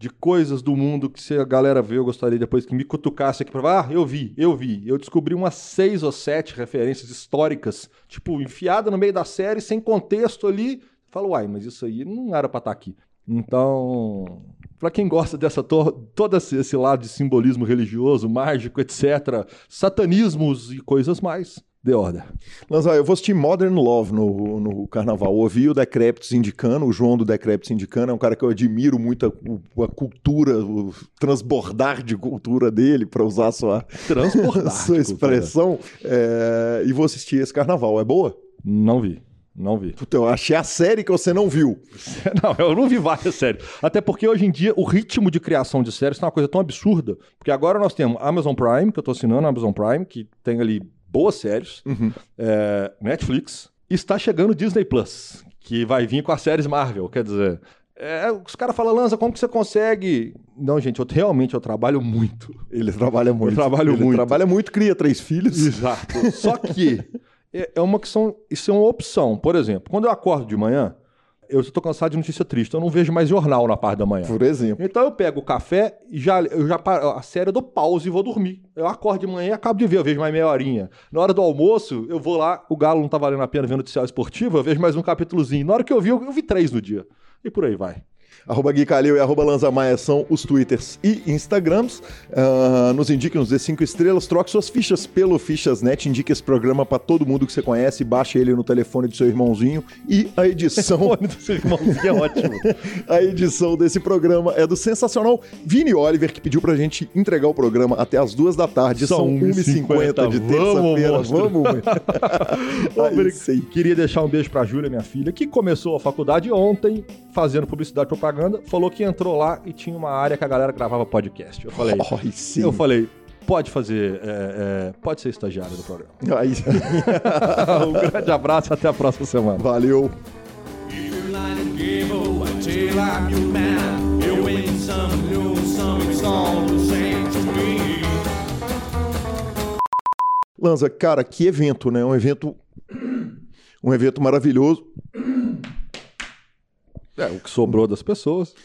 S2: de coisas do mundo que se a galera vê, eu gostaria depois que me cutucasse aqui para ah, eu vi, eu vi. Eu descobri umas seis ou sete referências históricas, tipo, enfiada no meio da série, sem contexto ali. Falo, uai, mas isso aí não era para estar tá aqui. Então, para quem gosta dessa todo esse lado de simbolismo religioso, mágico, etc., satanismos e coisas mais, The Order.
S1: Lanza, eu vou assistir Modern Love no, no carnaval. ouvi o Decreptus indicando, o João do Decreptus indicando, é um cara que eu admiro muito a, a cultura, o transbordar de cultura dele, para usar a sua, sua expressão. É, e vou assistir esse carnaval. É boa?
S2: Não vi. Não vi.
S1: Puta, eu achei a série que você não viu.
S2: Não, eu não vi várias séries. Até porque hoje em dia o ritmo de criação de séries é uma coisa tão absurda. Porque agora nós temos Amazon Prime, que eu tô assinando Amazon Prime, que tem ali boas séries, uhum. é, Netflix, está chegando Disney Plus, que vai vir com as séries Marvel, quer dizer. É, os caras falam, Lanza, como que você consegue? Não, gente, eu realmente eu trabalho muito.
S1: Ele trabalha muito. Eu
S2: trabalho Ele muito.
S1: trabalha muito, cria três filhos.
S2: Exato. Só que é, é uma questão, isso é uma opção. Por exemplo, quando eu acordo de manhã, eu estou cansado de notícia triste, eu não vejo mais jornal na parte da manhã.
S1: Por exemplo.
S2: Então eu pego o café e já, eu já a série eu dou pause e vou dormir. Eu acordo de manhã e acabo de ver, eu vejo mais meia horinha. Na hora do almoço, eu vou lá, o Galo não tá valendo a pena ver noticiário esportivo, eu vejo mais um capítulozinho. Na hora que eu vi, eu vi três no dia. E por aí vai.
S1: Arroba Gui Calil e arroba Lanza Maia são os twitters e instagrams. Uh, nos indiquem nos dê 5 estrelas, troque suas fichas pelo Fichas.net, indique esse programa para todo mundo que você conhece, baixe ele no telefone do seu irmãozinho e a edição...
S2: do seu irmãozinho é ótimo.
S1: a edição desse programa é do sensacional Vini Oliver, que pediu pra gente entregar o programa até as duas da tarde. São 1h50 de terça-feira. Vamos,
S2: Vamos Queria deixar um beijo pra Júlia, minha filha, que começou a faculdade ontem fazendo publicidade propaganda propaganda, falou que entrou lá e tinha uma área que a galera gravava podcast. Eu falei, oh, eu falei, pode fazer, é, é, pode ser estagiário do programa.
S1: Aí.
S2: um grande abraço e até a próxima semana.
S1: Valeu. Lanza, cara, que evento, né? Um evento, um evento maravilhoso.
S2: É, o que sobrou das pessoas.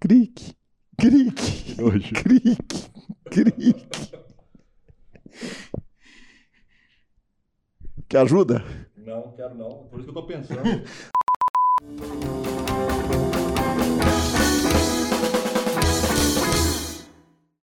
S1: Cric, cric, cric, cric. Quer ajuda?
S2: Não, quero não. Por isso que eu tô pensando.